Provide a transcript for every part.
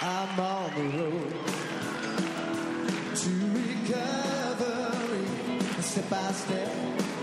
I'm on the road to recovery, step by step.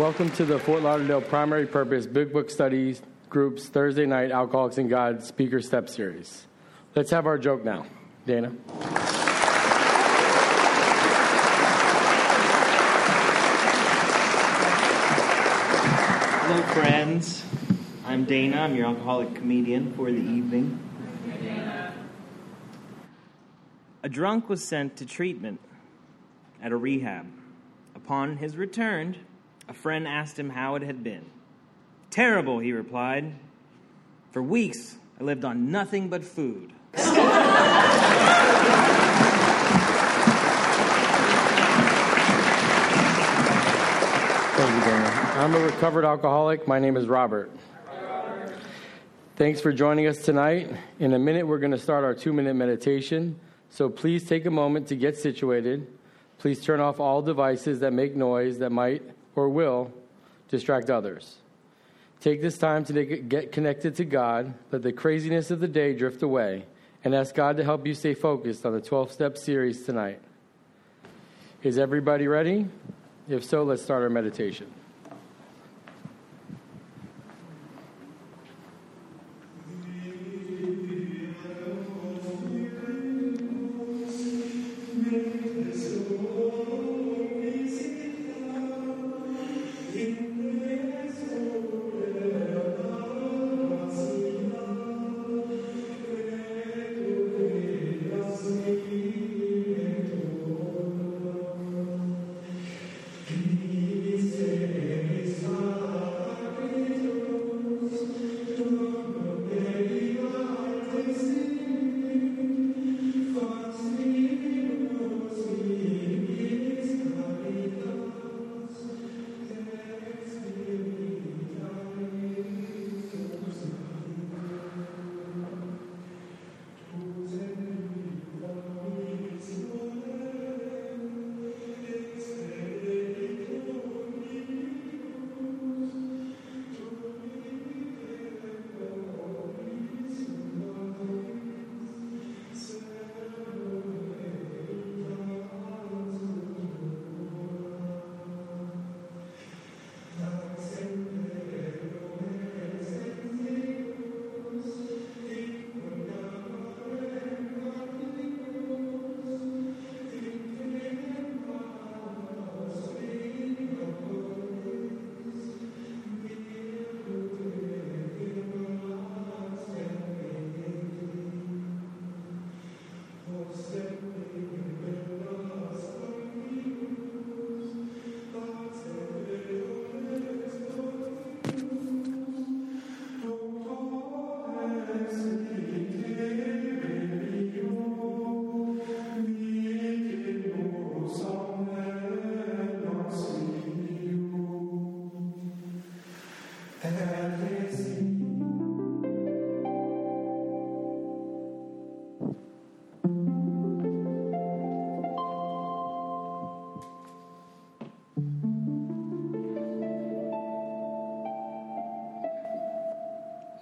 Welcome to the Fort Lauderdale Primary Purpose Big Book Studies Group's Thursday night Alcoholics and God Speaker Step Series. Let's have our joke now. Dana. Hello, friends. I'm Dana. I'm your alcoholic comedian for the evening. A drunk was sent to treatment at a rehab. Upon his return, a friend asked him how it had been. Terrible, he replied. For weeks, I lived on nothing but food. Thank you, Dana. I'm a recovered alcoholic. My name is Robert. Thanks for joining us tonight. In a minute, we're going to start our two minute meditation. So please take a moment to get situated. Please turn off all devices that make noise that might or will distract others. Take this time to get connected to God, let the craziness of the day drift away, and ask God to help you stay focused on the 12 step series tonight. Is everybody ready? If so, let's start our meditation.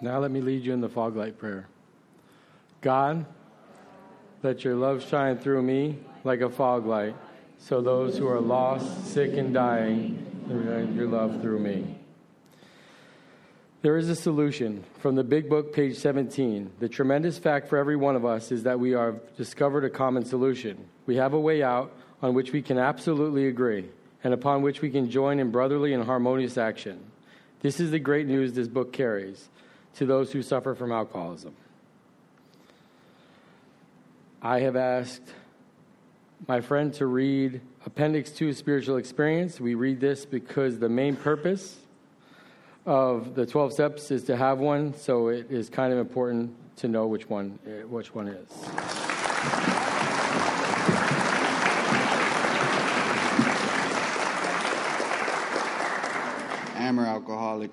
Now let me lead you in the fog light prayer. God, let your love shine through me like a fog light, so those who are lost, sick, and dying, your love through me. There is a solution. From the Big Book, page 17. The tremendous fact for every one of us is that we have discovered a common solution. We have a way out on which we can absolutely agree, and upon which we can join in brotherly and harmonious action. This is the great news this book carries to those who suffer from alcoholism. I have asked my friend to read Appendix 2 Spiritual Experience. We read this because the main purpose of the 12 steps is to have one, so it is kind of important to know which one eh, which one is. Amber alcoholic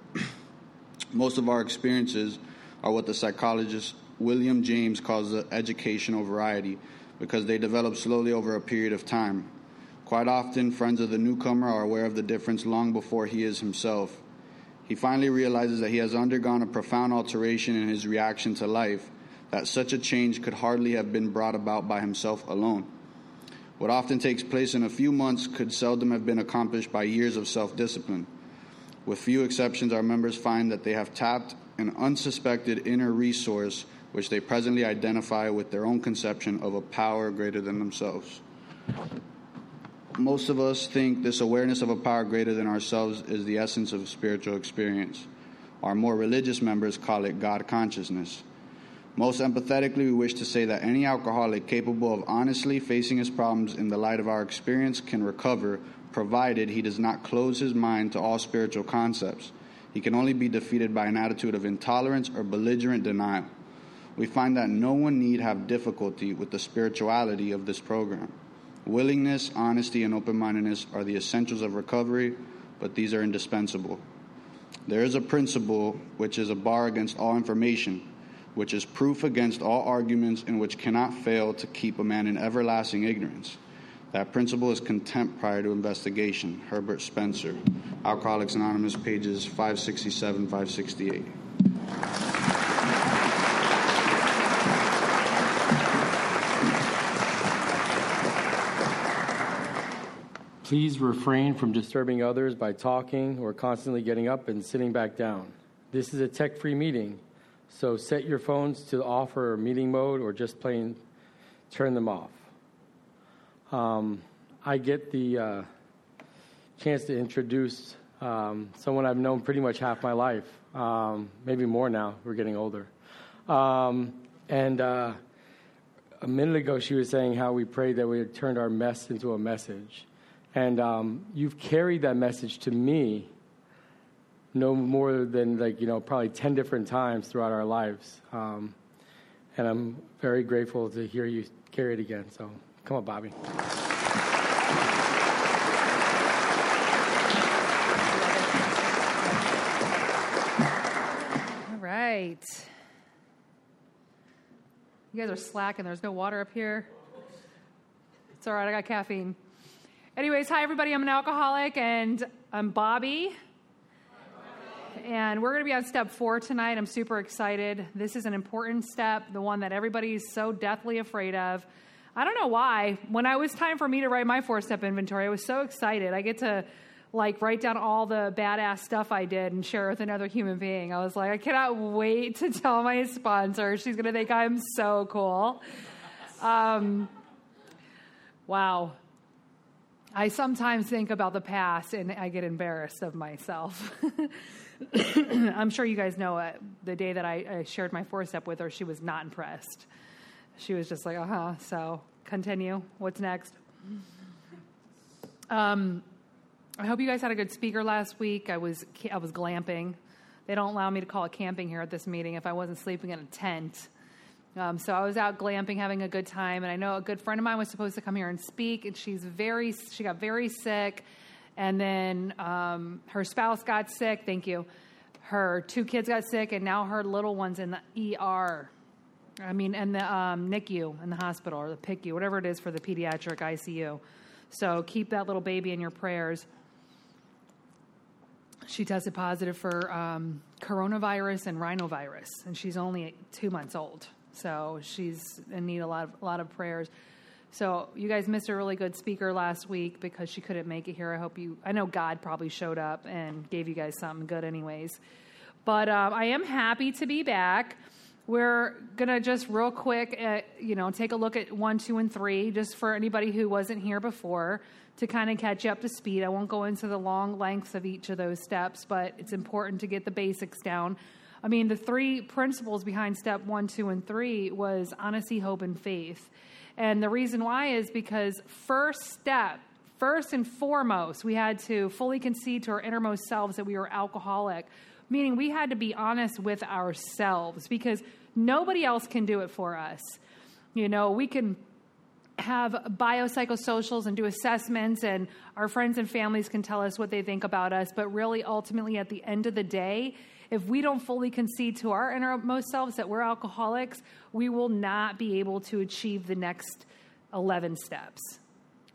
Most of our experiences are what the psychologist William James calls the educational variety because they develop slowly over a period of time. Quite often, friends of the newcomer are aware of the difference long before he is himself. He finally realizes that he has undergone a profound alteration in his reaction to life, that such a change could hardly have been brought about by himself alone. What often takes place in a few months could seldom have been accomplished by years of self discipline. With few exceptions, our members find that they have tapped an unsuspected inner resource which they presently identify with their own conception of a power greater than themselves. Most of us think this awareness of a power greater than ourselves is the essence of spiritual experience. Our more religious members call it God consciousness. Most empathetically, we wish to say that any alcoholic capable of honestly facing his problems in the light of our experience can recover, provided he does not close his mind to all spiritual concepts. He can only be defeated by an attitude of intolerance or belligerent denial. We find that no one need have difficulty with the spirituality of this program. Willingness, honesty, and open mindedness are the essentials of recovery, but these are indispensable. There is a principle which is a bar against all information, which is proof against all arguments, and which cannot fail to keep a man in everlasting ignorance. That principle is contempt prior to investigation. Herbert Spencer, Alcoholics Anonymous, pages 567, 568. Please refrain from disturbing others by talking or constantly getting up and sitting back down. This is a tech free meeting, so set your phones to off or meeting mode or just plain turn them off. Um, I get the uh, chance to introduce um, someone I've known pretty much half my life, um, maybe more now. We're getting older. Um, and uh, a minute ago, she was saying how we prayed that we had turned our mess into a message. And um, you've carried that message to me no more than like you know probably 10 different times throughout our lives um, and i'm very grateful to hear you carry it again so come on bobbie All right. You guys are slacking. There's no water up here. It's all right. I got caffeine. Anyways, hi, everybody. I'm an alcoholic, and I'm Bobbie. And we're going to be on step four tonight. I'm super excited. This is an important step, the one that everybody's so deathly afraid of. I don't know why. When it was time for me to write my four step inventory, I was so excited. I get to like write down all the badass stuff I did and share with another human being. I was like, I cannot wait to tell my sponsor. She's going to think I'm so cool. Um, wow. I sometimes think about the past and I get embarrassed of myself. I'm sure you guys know it. The day that I, I shared my four step with her, she was not impressed. She was just like, uh huh. So continue. What's next? Um, I hope you guys had a good speaker last week. I was I was glamping. They don't allow me to call it camping here at this meeting if I wasn't sleeping in a tent. Um, so I was out glamping, having a good time, and I know a good friend of mine was supposed to come here and speak, and she's very she got very sick, and then um, her spouse got sick. Thank you. Her two kids got sick, and now her little one's in the ER. I mean, and the um, NICU in the hospital or the PICU, whatever it is for the pediatric ICU. So keep that little baby in your prayers. She tested positive for um, coronavirus and rhinovirus, and she's only two months old. So she's in need a lot of, a lot of prayers. So you guys missed a really good speaker last week because she couldn't make it here. I hope you. I know God probably showed up and gave you guys something good, anyways. But uh, I am happy to be back. We're gonna just real quick, uh, you know, take a look at one, two, and three, just for anybody who wasn't here before to kind of catch up to speed. I won't go into the long lengths of each of those steps, but it's important to get the basics down. I mean, the three principles behind step one, two, and three was honesty, hope, and faith. And the reason why is because first step, first and foremost, we had to fully concede to our innermost selves that we were alcoholic, meaning we had to be honest with ourselves because nobody else can do it for us. You know, we can have biopsychosocials and do assessments, and our friends and families can tell us what they think about us. But really, ultimately, at the end of the day, if we don't fully concede to our innermost selves that we're alcoholics, we will not be able to achieve the next 11 steps,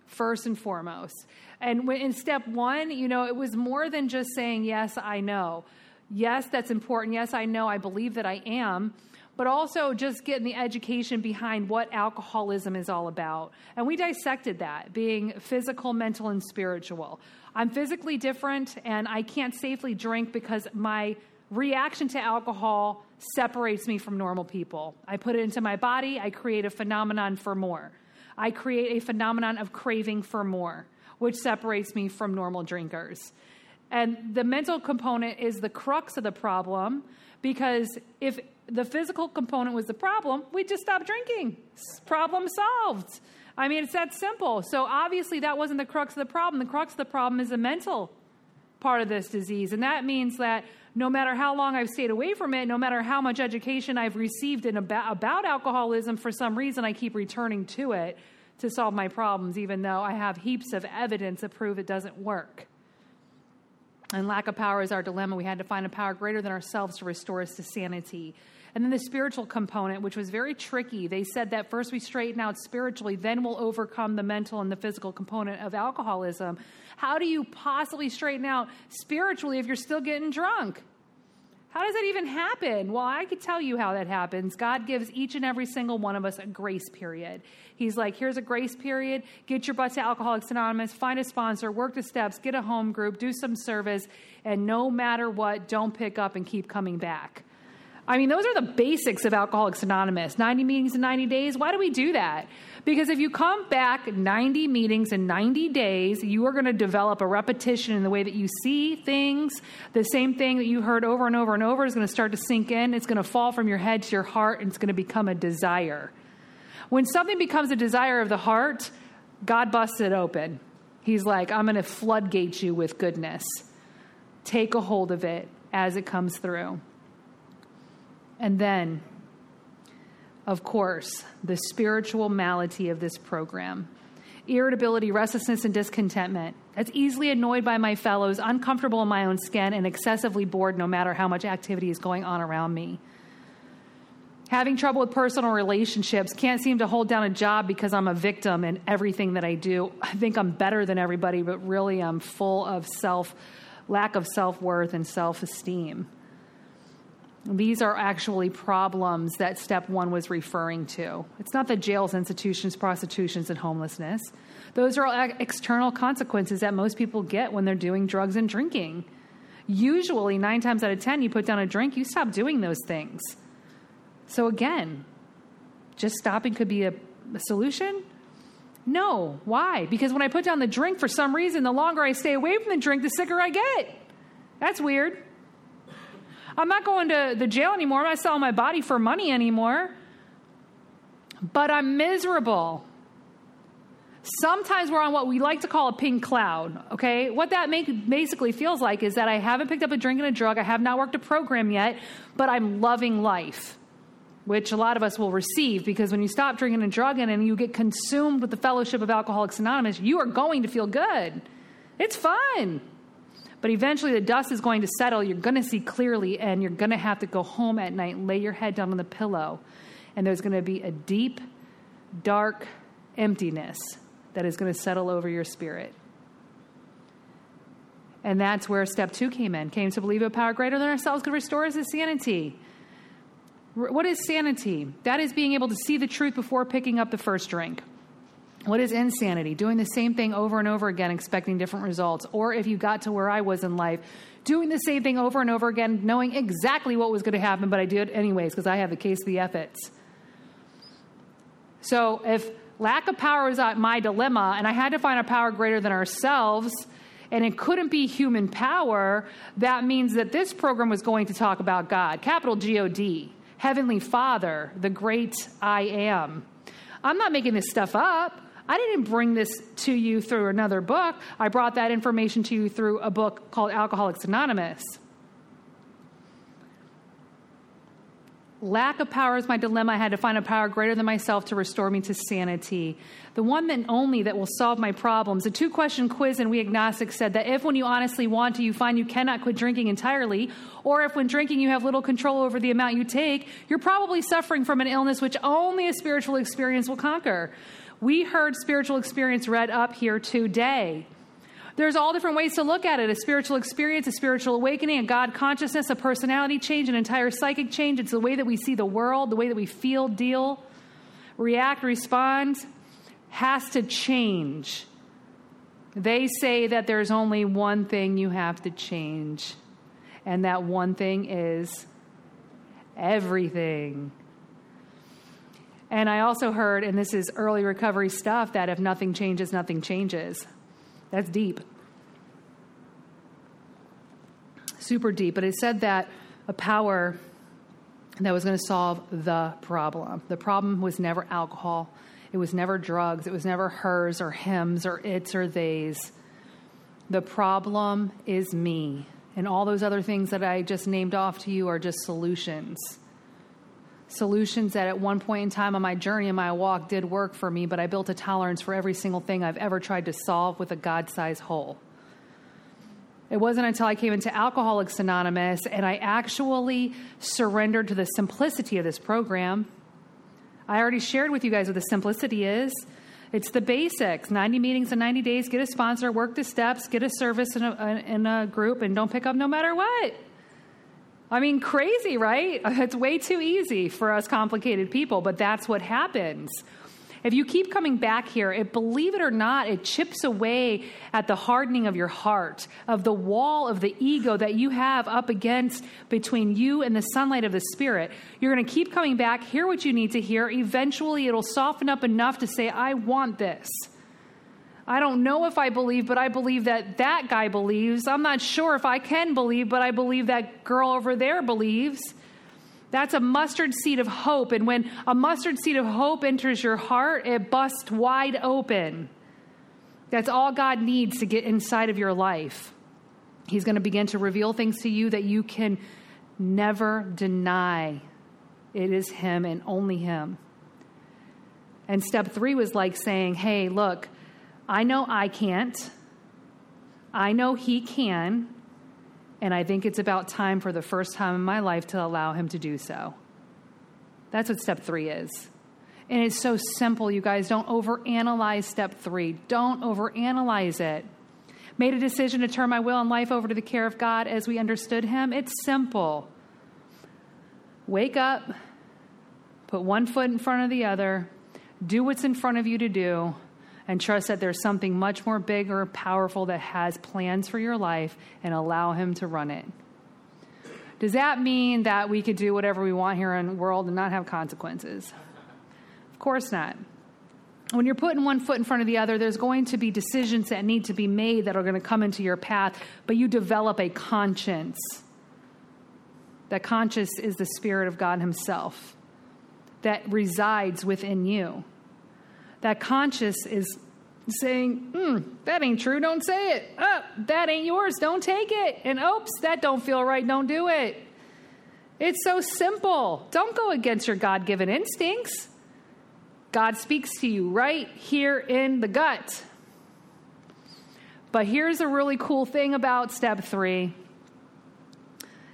first and foremost. And in step one, you know, it was more than just saying, Yes, I know. Yes, that's important. Yes, I know. I believe that I am but also just getting the education behind what alcoholism is all about. And we dissected that, being physical, mental, and spiritual. I'm physically different, and I can't safely drink because my reaction to alcohol separates me from normal people. I put it into my body, I create a phenomenon for more. I create a phenomenon of craving for more, which separates me from normal drinkers. And the mental component is the crux of the problem because if the physical component was the problem, we'd just stop drinking. Problem solved. I mean, it's that simple. So obviously, that wasn't the crux of the problem. The crux of the problem is the mental part of this disease. And that means that no matter how long I've stayed away from it, no matter how much education I've received in about, about alcoholism, for some reason I keep returning to it to solve my problems, even though I have heaps of evidence to prove it doesn't work. And lack of power is our dilemma. We had to find a power greater than ourselves to restore us to sanity. And then the spiritual component, which was very tricky. They said that first we straighten out spiritually, then we'll overcome the mental and the physical component of alcoholism. How do you possibly straighten out spiritually if you're still getting drunk? How does that even happen? Well, I could tell you how that happens. God gives each and every single one of us a grace period. He's like, here's a grace period. Get your butt to Alcoholics Anonymous, find a sponsor, work the steps, get a home group, do some service, and no matter what, don't pick up and keep coming back. I mean, those are the basics of Alcoholics Anonymous 90 meetings in 90 days. Why do we do that? Because if you come back 90 meetings in 90 days, you are going to develop a repetition in the way that you see things. The same thing that you heard over and over and over is going to start to sink in. It's going to fall from your head to your heart, and it's going to become a desire. When something becomes a desire of the heart, God busts it open. He's like, I'm going to floodgate you with goodness. Take a hold of it as it comes through. And then, of course, the spiritual malady of this program irritability, restlessness, and discontentment. That's easily annoyed by my fellows, uncomfortable in my own skin, and excessively bored no matter how much activity is going on around me. Having trouble with personal relationships, can't seem to hold down a job because I'm a victim in everything that I do. I think I'm better than everybody, but really I'm full of self, lack of self worth and self esteem These are actually problems that step one was referring to. It's not the jails, institutions, prostitutions, and homelessness. Those are all external consequences that most people get when they're doing drugs and drinking. Usually, nine times out of ten, you put down a drink, you stop doing those things. So, again, just stopping could be a, a solution? No. Why? Because when I put down the drink, for some reason, the longer I stay away from the drink, the sicker I get. That's weird. I'm not going to the jail anymore. I'm not selling my body for money anymore. But I'm miserable. Sometimes we're on what we like to call a pink cloud, okay? What that make, basically feels like is that I haven't picked up a drink and a drug, I have not worked a program yet, but I'm loving life, which a lot of us will receive because when you stop drinking and drugging and you get consumed with the fellowship of Alcoholics Anonymous, you are going to feel good. It's fun. But eventually the dust is going to settle. You're going to see clearly, and you're going to have to go home at night lay your head down on the pillow. And there's going to be a deep, dark emptiness that is going to settle over your spirit. And that's where step two came in. Came to believe a power greater than ourselves could restore us to sanity. What is sanity? That is being able to see the truth before picking up the first drink. What is insanity? Doing the same thing over and over again, expecting different results. Or if you got to where I was in life, doing the same thing over and over again, knowing exactly what was going to happen, but I did anyways because I have the case of the efforts. So if lack of power is my dilemma and I had to find a power greater than ourselves, and it couldn't be human power, that means that this program was going to talk about God, capital G O D, Heavenly Father, the great I am. I'm not making this stuff up. I didn't bring this to you through another book. I brought that information to you through a book called Alcoholics Anonymous. Lack of power is my dilemma. I had to find a power greater than myself to restore me to sanity. The one and only that will solve my problems. A two question quiz in We Agnostics said that if, when you honestly want to, you find you cannot quit drinking entirely, or if, when drinking, you have little control over the amount you take, you're probably suffering from an illness which only a spiritual experience will conquer. We heard spiritual experience read up here today. There's all different ways to look at it a spiritual experience, a spiritual awakening, a God consciousness, a personality change, an entire psychic change. It's the way that we see the world, the way that we feel, deal, react, respond has to change. They say that there's only one thing you have to change, and that one thing is everything. And I also heard, and this is early recovery stuff, that if nothing changes, nothing changes. That's deep. Super deep. But it said that a power that was going to solve the problem. The problem was never alcohol, it was never drugs, it was never hers or hims or its or theys. The problem is me. And all those other things that I just named off to you are just solutions solutions that at one point in time on my journey and my walk did work for me, but I built a tolerance for every single thing I've ever tried to solve with a God sized hole. It wasn't until I came into Alcoholics Anonymous and I actually surrendered to the simplicity of this program. I already shared with you guys what the simplicity is. It's the basics 90 meetings in 90 days, get a sponsor, work the steps, get a service in a, in a group, and don't pick up no matter what. I mean, crazy, right? It's way too easy for us complicated people, but that's what happens. If you keep coming back here, it, believe it or not, it chips away at the hardening of your heart, of the wall of the ego that you have up against between you and the sunlight of the Spirit. You're going to keep coming back, hear what you need to hear. Eventually, it'll soften up enough to say, I want this. I don't know if I believe, but I believe that that guy believes. I'm not sure if I can believe, but I believe that girl over there believes. That's a mustard seed of hope. And when a mustard seed of hope enters your heart, it busts wide open. That's all God needs to get inside of your life. He's going to begin to reveal things to you that you can never deny. It is Him and only Him. And step three was like saying, hey, look, I know I can't. I know he can. And I think it's about time for the first time in my life to allow him to do so. That's what step three is. And it's so simple, you guys. Don't overanalyze step three. Don't overanalyze it. Made a decision to turn my will and life over to the care of God as we understood him. It's simple. Wake up, put one foot in front of the other, do what's in front of you to do, and trust that there's something much more bigger, powerful that has plans for your life and allow Him to run it. Does that mean that we could do whatever we want here in the world and not have consequences? Of course not. When you're putting one foot in front of the other, there's going to be decisions that need to be made that are going to come into your path, but you develop a conscience. That conscience is the Spirit of God Himself that resides within you. That conscience is saying, hmm, that ain't true, don't say it. Oh, that ain't yours, don't take it. And oops, that don't feel right, don't do it. It's so simple. Don't go against your God given instincts. God speaks to you right here in the gut. But here's a really cool thing about step three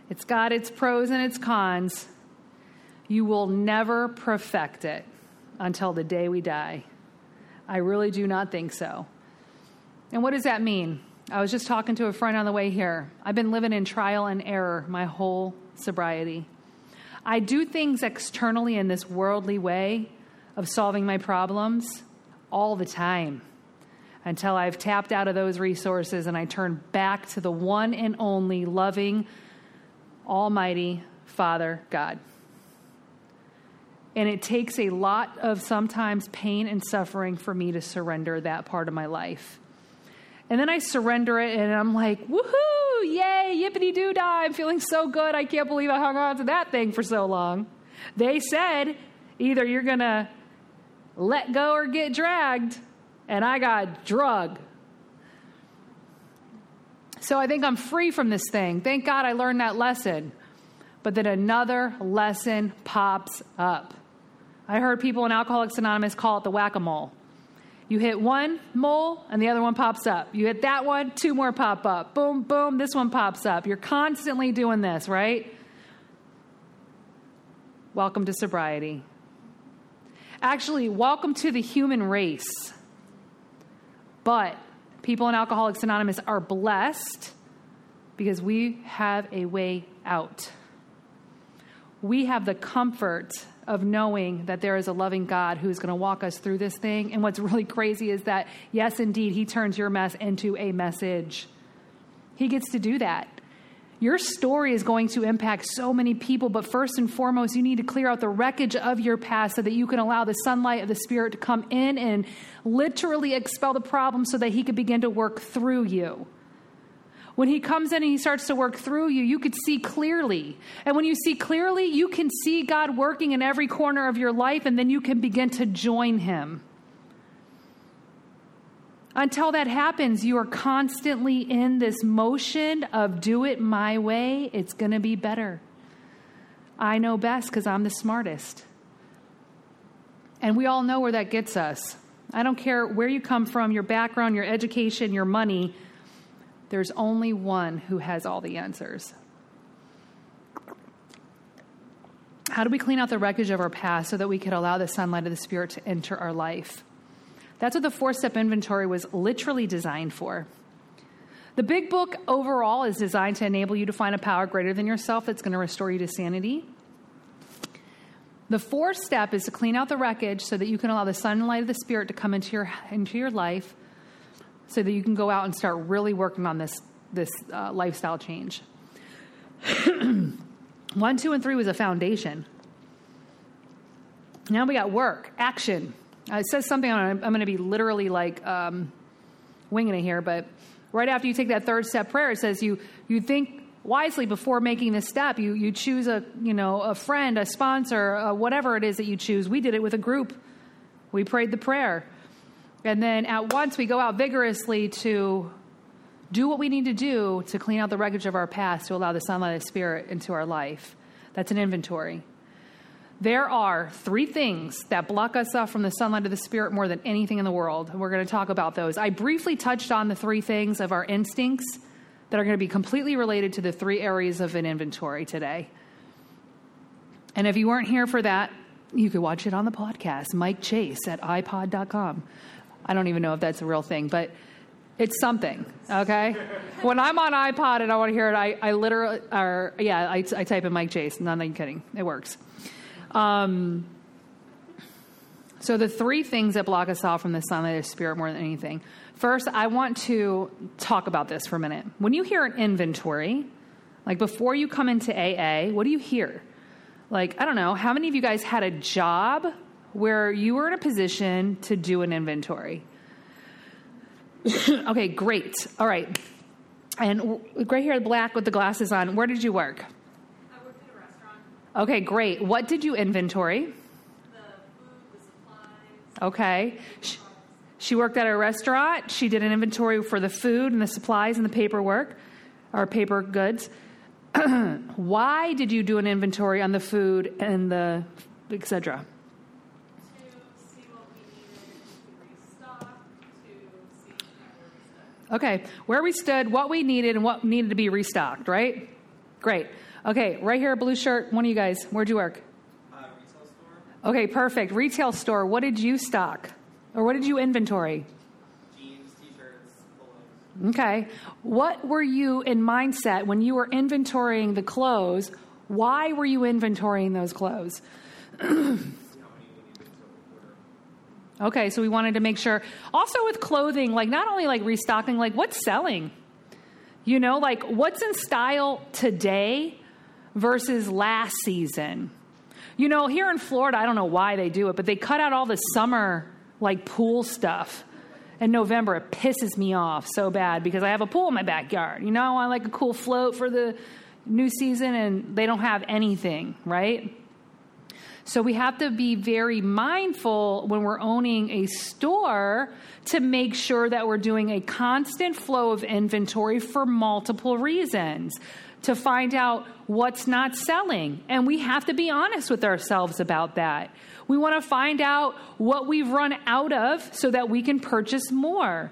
it's got its pros and its cons. You will never perfect it until the day we die. I really do not think so. And what does that mean? I was just talking to a friend on the way here. I've been living in trial and error my whole sobriety. I do things externally in this worldly way of solving my problems all the time until I've tapped out of those resources and I turn back to the one and only loving, almighty Father God. And it takes a lot of sometimes pain and suffering for me to surrender that part of my life. And then I surrender it and I'm like, woohoo, yay, yippity doo dah, I'm feeling so good. I can't believe I hung on to that thing for so long. They said either you're going to let go or get dragged, and I got drug. So I think I'm free from this thing. Thank God I learned that lesson. But then another lesson pops up. I heard people in Alcoholics Anonymous call it the whack a mole. You hit one mole and the other one pops up. You hit that one, two more pop up. Boom, boom, this one pops up. You're constantly doing this, right? Welcome to sobriety. Actually, welcome to the human race. But people in Alcoholics Anonymous are blessed because we have a way out. We have the comfort of knowing that there is a loving God who's going to walk us through this thing. And what's really crazy is that, yes, indeed, He turns your mess into a message. He gets to do that. Your story is going to impact so many people, but first and foremost, you need to clear out the wreckage of your past so that you can allow the sunlight of the Spirit to come in and literally expel the problem so that He could begin to work through you. When he comes in and he starts to work through you, you could see clearly. And when you see clearly, you can see God working in every corner of your life, and then you can begin to join him. Until that happens, you are constantly in this motion of do it my way, it's going to be better. I know best because I'm the smartest. And we all know where that gets us. I don't care where you come from, your background, your education, your money, there's only one who has all the answers. How do we clean out the wreckage of our past so that we could allow the sunlight of the Spirit to enter our life? That's what the four step inventory was literally designed for. The big book overall is designed to enable you to find a power greater than yourself that's going to restore you to sanity. The fourth step is to clean out the wreckage so that you can allow the sunlight of the Spirit to come into your, into your life so that you can go out and start really working on this, this uh, lifestyle change. One, two, and three was a foundation. Now we got work, action. Uh, it says something, I'm, I'm going to be literally like um, winging it here, but right after you take that third step prayer, it says you, you think wisely before making this step. You, you choose a, you know, a friend, a sponsor, uh, whatever it is that you choose. We did it with a group. We prayed the prayer. And then at once we go out vigorously to do what we need to do to clean out the wreckage of our past to allow the sunlight of the spirit into our life. That's an inventory. There are three things that block us off from the sunlight of the Spirit more than anything in the world. And we're going to talk about those. I briefly touched on the three things of our instincts that are going to be completely related to the three areas of an inventory today. And if you weren't here for that, you could watch it on the podcast, Mike Chase at iPod.com. I don't even know if that's a real thing, but It's something, okay? when I'm on iPod and I want to hear it, I, I literally, or yeah, I, I type in Mike Chase. Not even kidding. It works. Um, so the three things that block us off from the sunlight of spirit more than anything. First, I want to talk about this for a minute. When you hear an inventory, like before you come into AA, what do you hear? Like, I don't know, how many of you guys had a job where you were in a position to do an inventory? okay, great. All right. And gray hair, black with the glasses on, where did you work? I worked at a restaurant. Okay, great. What did you inventory? The food, the supplies. Okay. She, she worked at a restaurant. She did an inventory for the food and the supplies and the paperwork, or paper goods. Why did you do an inventory on the food and the etc.? To see what we needed to restock, to see where we stood. Okay, where we stood, what we needed, and what needed to be restocked, right? Great. Okay, right here, blue shirt. One of you guys, where'd you work? Uh, retail store, Okay, perfect. Retail store. What did you stock? Or what did you inventory? jeans, t-shirts, polos. Okay. What were you in mindset when you were inventorying the clothes? Why were you inventorying those clothes? See how many we needed to order. Okay, so we wanted to make sure. Also with clothing, like not only like restocking, like what's selling? You know, like what's in style today versus last season? You know, here in Florida, I don't know why they do it, but they cut out all the summer like pool stuff. In November, it pisses me off so bad because I have a pool in my backyard. You know, I like a cool float for the new season, and they don't have anything, right? So we have to be very mindful when we're owning a store to make sure that we're doing a constant flow of inventory for multiple reasons to find out what's not selling. And we have to be honest with ourselves about that. We want to find out what we've run out of so that we can purchase more.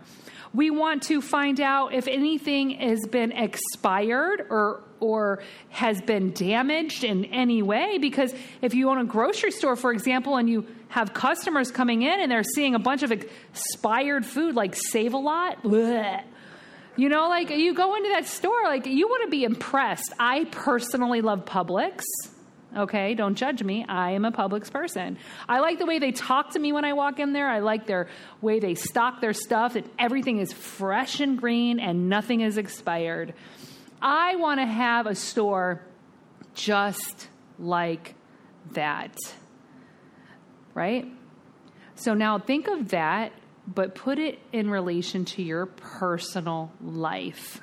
We want to find out if anything has been expired or or has been damaged in any way because if you own a grocery store for example and you have customers coming in and they're seeing a bunch of expired food like save a lot you know like you go into that store like you want to be impressed. I personally love publix Okay, don't judge me. I am a Publix person. I like the way they talk to me when I walk in there. I like their way they stock their stuff, that everything is fresh and green and nothing is expired. I want to have a store just like that. Right? So now think of that, but put it in relation to your personal life.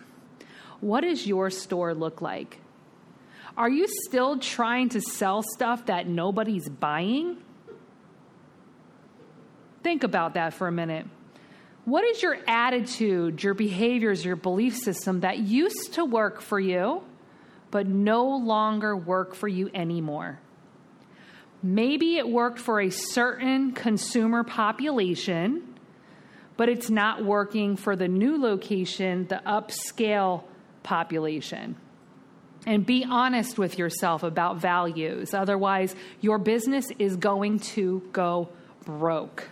What does your store look like? Are you still trying to sell stuff that nobody's buying? Think about that for a minute. What is your attitude, your behaviors, your belief system that used to work for you, but no longer work for you anymore? Maybe it worked for a certain consumer population, but it's not working for the new location, the upscale population and be honest with yourself about values. Otherwise, your business is going to go broke.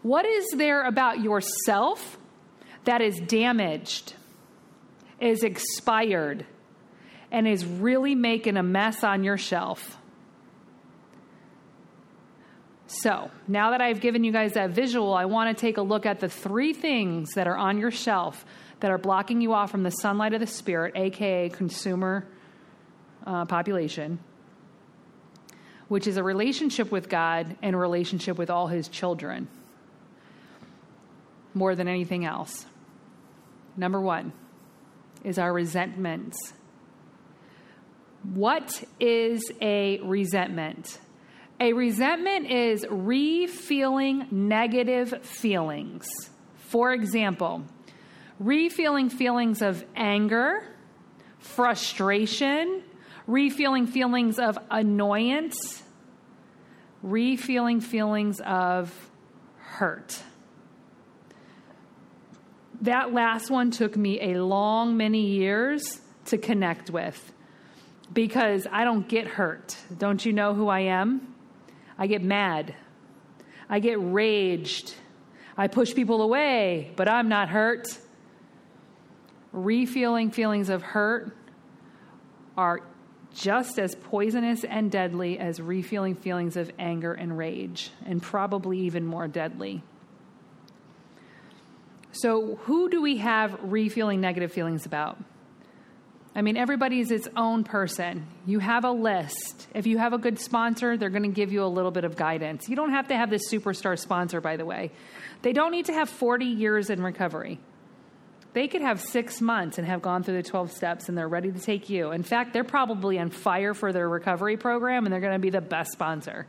What is there about yourself that is damaged, is expired, and is really making a mess on your shelf? So, now that I've given you guys that visual, I want to take a look at the three things that are on your shelf that are blocking you off from the sunlight of the Spirit, aka consumer uh, population, which is a relationship with God and a relationship with all His children more than anything else. Number one is our resentments. What is a resentment? A resentment is re feeling negative feelings. For example, re feeling feelings of anger, frustration, re feeling feelings of annoyance, re feeling feelings of hurt. That last one took me a long, many years to connect with because I don't get hurt. Don't you know who I am? I get mad. I get raged. I push people away, but I'm not hurt. Refeeling feelings of hurt are just as poisonous and deadly as refeeling feelings of anger and rage, and probably even more deadly. So, who do we have refeeling negative feelings about? I mean, everybody is its own person. You have a list. If you have a good sponsor, they're going to give you a little bit of guidance. You don't have to have this superstar sponsor, by the way. They don't need to have 40 years in recovery. They could have six months and have gone through the 12 steps and they're ready to take you. In fact, they're probably on fire for their recovery program and they're going to be the best sponsor.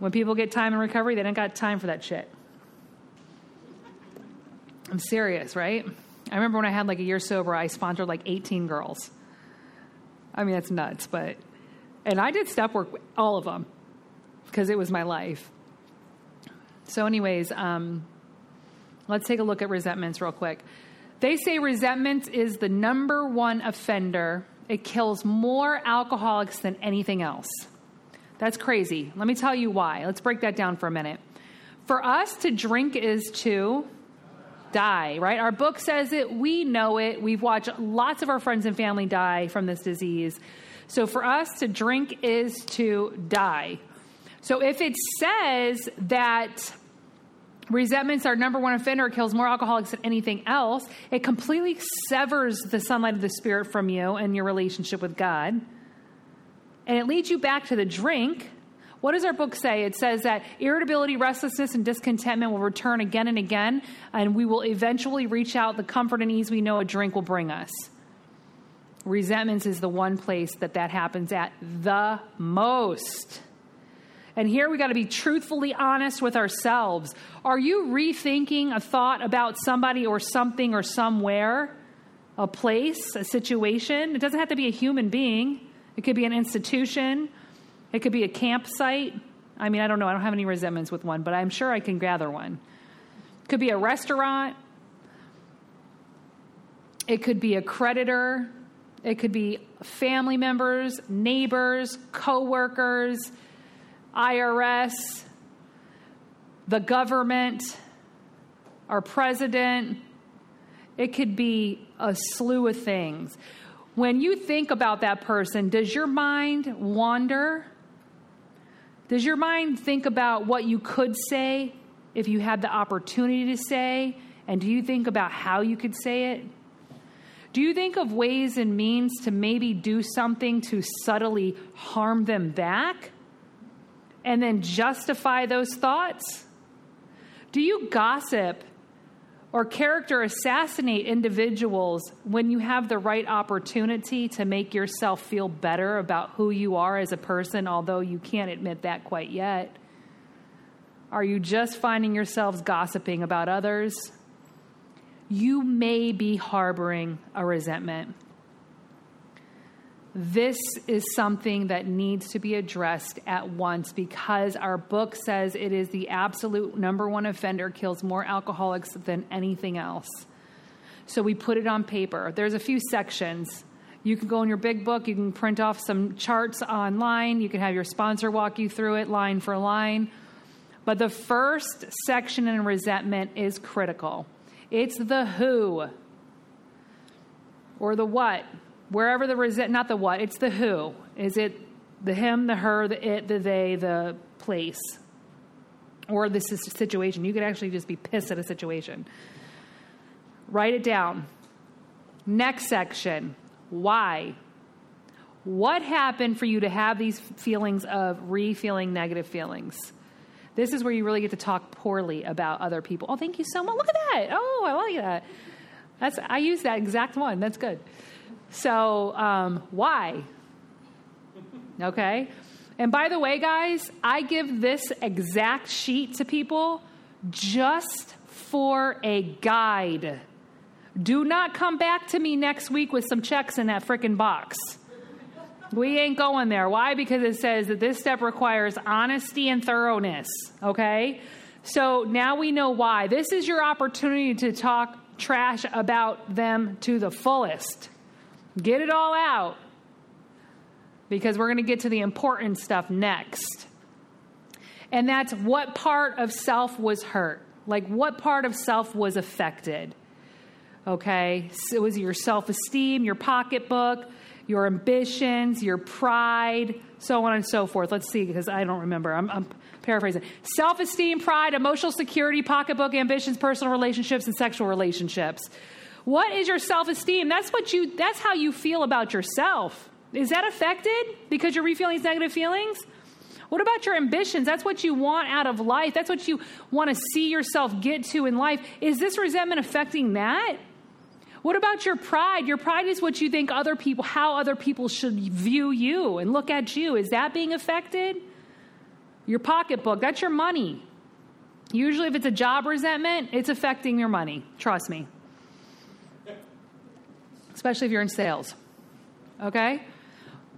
When people get time in recovery, they don't got time for that shit. I'm serious, right? I remember when I had like a year sober, I sponsored like 18 girls. I mean, that's nuts, but, and I did step work with all of them because it was my life. So, anyways, um, let's take a look at resentments real quick. They say resentment is the number one offender. It kills more alcoholics than anything else. That's crazy. Let me tell you why. Let's break that down for a minute. For us to drink is to die, right? Our book says it. We know it. We've watched lots of our friends and family die from this disease. So for us to drink is to die. So if it says that resentment's our number one offender, it kills more alcoholics than anything else, it completely severs the sunlight of the Spirit from you and your relationship with God. And it leads you back to the drink. What does our book say? It says that irritability, restlessness, and discontentment will return again and again, and we will eventually reach out the comfort and ease we know a drink will bring us. Resentments is the one place that that happens at the most. And here we got to be truthfully honest with ourselves. Are you rethinking a thought about somebody or something or somewhere, a place, a situation? It doesn't have to be a human being, it could be an institution, it could be a campsite. I mean, I don't know, I don't have any resentments with one, but I'm sure I can gather one. It could be a restaurant, it could be a creditor, it could be family members, neighbors, coworkers. IRS, the government, our president. It could be a slew of things. When you think about that person, does your mind wander? Does your mind think about what you could say if you had the opportunity to say? And do you think about how you could say it? Do you think of ways and means to maybe do something to subtly harm them back? And then justify those thoughts? Do you gossip or character assassinate individuals when you have the right opportunity to make yourself feel better about who you are as a person, although you can't admit that quite yet? Are you just finding yourselves gossiping about others? You may be harboring a resentment. This is something that needs to be addressed at once because our book says it is the absolute number one offender, kills more alcoholics than anything else. So we put it on paper. There's a few sections. You can go in your big book, you can print off some charts online, you can have your sponsor walk you through it line for line. But the first section in resentment is critical it's the who or the what wherever the resent, not the what, it's the who. Is it the him, the her, the it, the they, the place, or the situation? You could actually just be pissed at a situation. Write it down. Next section why? What happened for you to have these feelings of re feeling negative feelings? This is where you really get to talk poorly about other people. Oh, thank you so much. Look at that. Oh, I like that. That's I use that exact one. That's good. So, um, why? Okay? And by the way, guys, I give this exact sheet to people just for a guide. Do not come back to me next week with some checks in that freaking box. We ain't going there. Why? Because it says that this step requires honesty and thoroughness. Okay? So now we know why. This is your opportunity to talk trash about them to the fullest. Get it all out because we're going to get to the important stuff next. And that's what part of self was hurt. Like, what part of self was affected? Okay, so was it your self esteem, your pocketbook, your ambitions, your pride, so on and so forth? Let's see, because I don't remember. I'm, I'm paraphrasing. Self esteem, pride, emotional security, pocketbook, ambitions, personal relationships, and sexual relationships. What is your self esteem? That's what you. That's how you feel about yourself. Is that affected because you're refeeling these negative feelings? What about your ambitions? That's what you want out of life. That's what you want to see yourself get to in life. Is this resentment affecting that? What about your pride? Your pride is what you think other people, how other people should view you and look at you. Is that being affected? Your pocketbook, that's your money. Usually, if it's a job resentment, it's affecting your money. Trust me. Especially if you're in sales. Okay?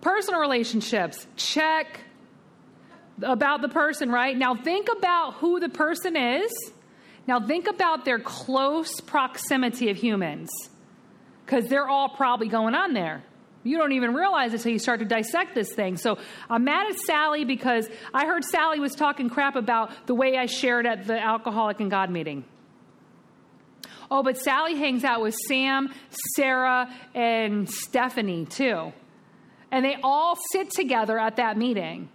Personal relationships, check about the person, right? Now think about who the person is. Now think about their close proximity of humans because they're all probably going on there. You don't even realize it until you start to dissect this thing. So I'm mad at Sally because I heard Sally was talking crap about the way I shared at the Alcoholic and God meeting. Oh, but Sally hangs out with Sam, Sarah, and Stephanie too. And they all sit together at that meeting.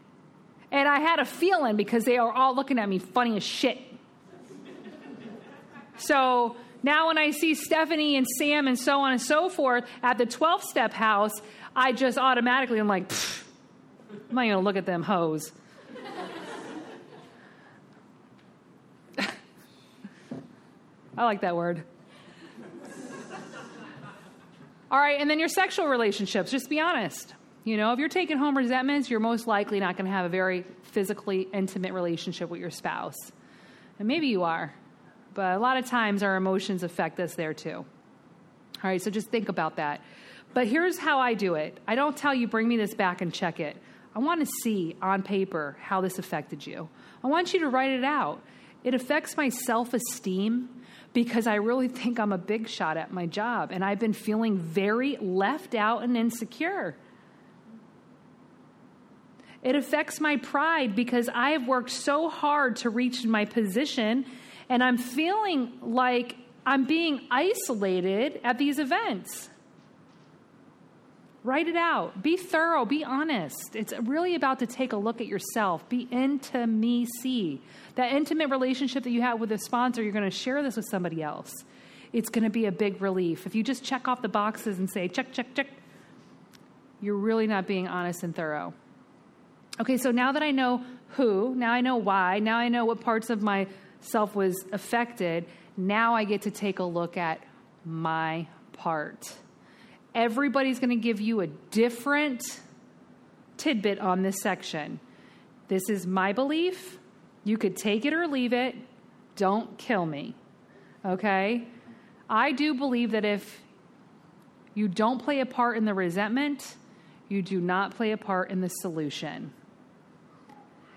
And I had a feeling because they are all looking at me funny as shit. So now when I see Stephanie and Sam and so on and so forth at the 12 step house, I just automatically am like, I'm not even to look at them hoes. I like that word. All right, and then your sexual relationships, just be honest. You know, if you're taking home resentments, you're most likely not going to have a very physically intimate relationship with your spouse. And maybe you are, but a lot of times our emotions affect us there too. All right, so just think about that. But here's how I do it I don't tell you, bring me this back and check it. I want to see on paper how this affected you. I want you to write it out. It affects my self esteem because I really think I'm a big shot at my job and I've been feeling very left out and insecure. It affects my pride because I have worked so hard to reach my position and I'm feeling like I'm being isolated at these events. Write it out. Be thorough. Be honest. It's really about to take a look at yourself. Be intimacy. That intimate relationship that you have with a sponsor, you're going to share this with somebody else. It's going to be a big relief. If you just check off the boxes and say, check, check, check, you're really not being honest and thorough. Okay, so now that I know who, now I know why, now I know what parts of myself was affected, now I get to take a look at my part. Everybody's going to give you a different tidbit on this section. This is my belief. You could take it or leave it. Don't kill me. Okay? I do believe that if you don't play a part in the resentment, you do not play a part in the solution.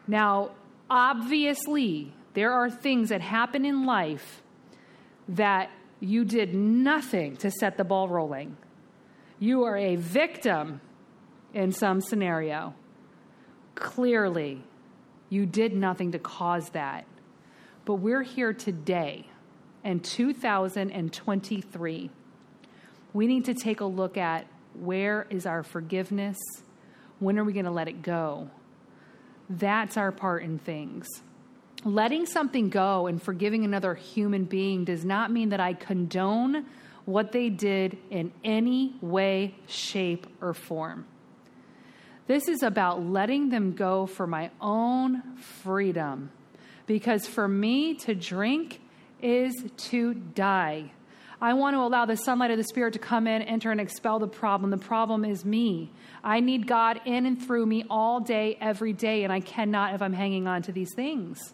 Now, obviously, there are things that happen in life that you did nothing to set the ball rolling. You are a victim in some scenario. Clearly, you did nothing to cause that. But we're here today in 2023. We need to take a look at where is our forgiveness? When are we going to let it go? That's our part in things. Letting something go and forgiving another human being does not mean that I condone what they did in any way, shape, or form. This is about letting them go for my own freedom. Because for me to drink is to die. I want to allow the sunlight of the Spirit to come in, enter, and expel the problem. The problem is me. I need God in and through me all day, every day, and I cannot if I'm hanging on to these things.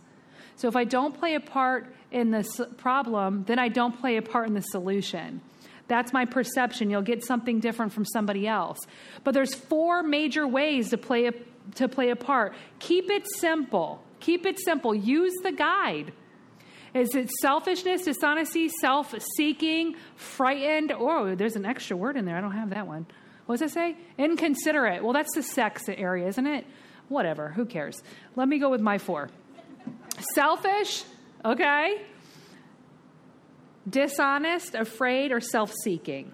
So if I don't play a part in this problem, then I don't play a part in the solution. That's my perception. You'll get something different from somebody else. But there's four major ways to play a, to play a part. Keep it simple. Keep it simple. Use the guide. Is it selfishness, dishonesty, self seeking, frightened? Oh, there's an extra word in there. I don't have that one. What does it say? Inconsiderate. Well, that's the sex area, isn't it? Whatever. Who cares? Let me go with my four. Selfish, okay? Dishonest, afraid, or self seeking.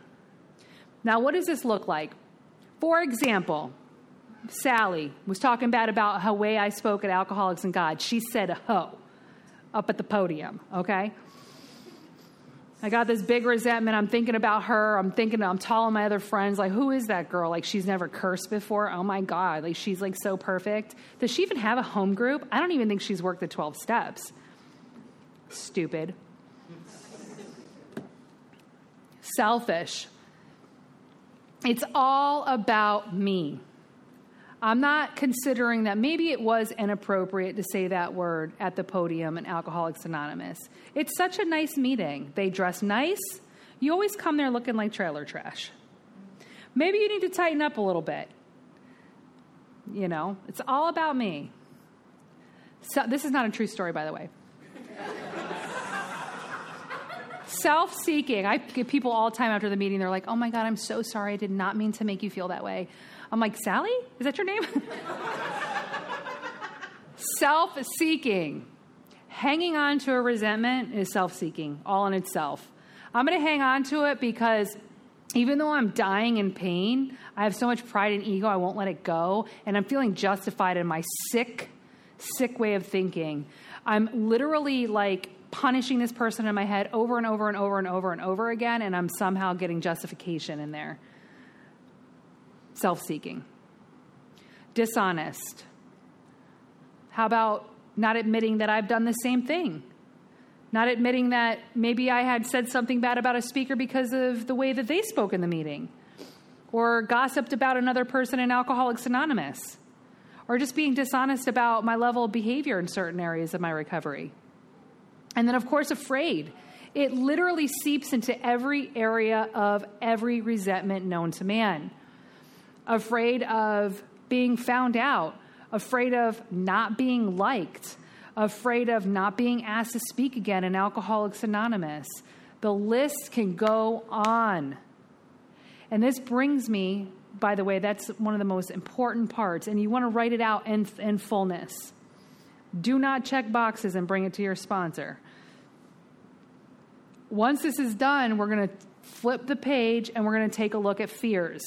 Now, what does this look like? For example, Sally was talking bad about how way I spoke at Alcoholics and God. She said ho up at the podium, okay? I got this big resentment. I'm thinking about her. I'm thinking, I'm telling my other friends, like, who is that girl? Like, she's never cursed before. Oh my God. Like, she's like so perfect. Does she even have a home group? I don't even think she's worked the 12 steps. Stupid. Selfish. It's all about me. I'm not considering that maybe it was inappropriate to say that word at the podium in Alcoholics Anonymous. It's such a nice meeting. They dress nice. You always come there looking like trailer trash. Maybe you need to tighten up a little bit. You know, it's all about me. So, this is not a true story, by the way. Self seeking. I get people all the time after the meeting, they're like, oh my God, I'm so sorry. I did not mean to make you feel that way. I'm like, Sally? Is that your name? self seeking. Hanging on to a resentment is self seeking, all in itself. I'm going to hang on to it because even though I'm dying in pain, I have so much pride and ego, I won't let it go. And I'm feeling justified in my sick, sick way of thinking. I'm literally like punishing this person in my head over and over and over and over and over again, and I'm somehow getting justification in there self seeking, dishonest. How about not admitting that I've done the same thing? Not admitting that maybe I had said something bad about a speaker because of the way that they spoke in the meeting, or gossiped about another person in Alcoholics Anonymous, or just being dishonest about my level of behavior in certain areas of my recovery. And then, of course, afraid. It literally seeps into every area of every resentment known to man afraid of being found out, afraid of not being liked, afraid of not being asked to speak again in Alcoholics Anonymous. The list can go on. And this brings me, by the way, that's one of the most important parts, and you want to write it out in, in fullness. Do not check boxes and bring it to your sponsor. Once this is done, we're going to flip the page and we're going to take a look at fears.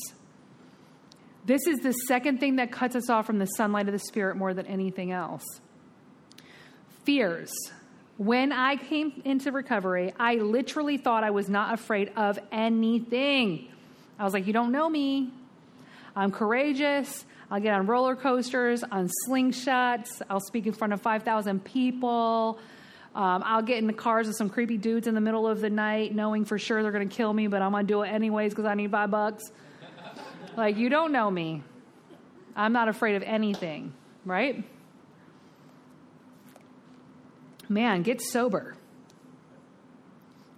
This is the second thing that cuts us off from the sunlight of the Spirit more than anything else. Fears. When I came into recovery, I literally thought I was not afraid of anything. I was like, You don't know me. I'm courageous. I'll get on roller coasters, on slingshots. I'll speak in front of 5,000 people. Um, I'll get in the cars with some creepy dudes in the middle of the night, knowing for sure they're going to kill me, but I'm going to do it anyways because I need five bucks. Like, you don't know me. I'm not afraid of anything, right? Man, get sober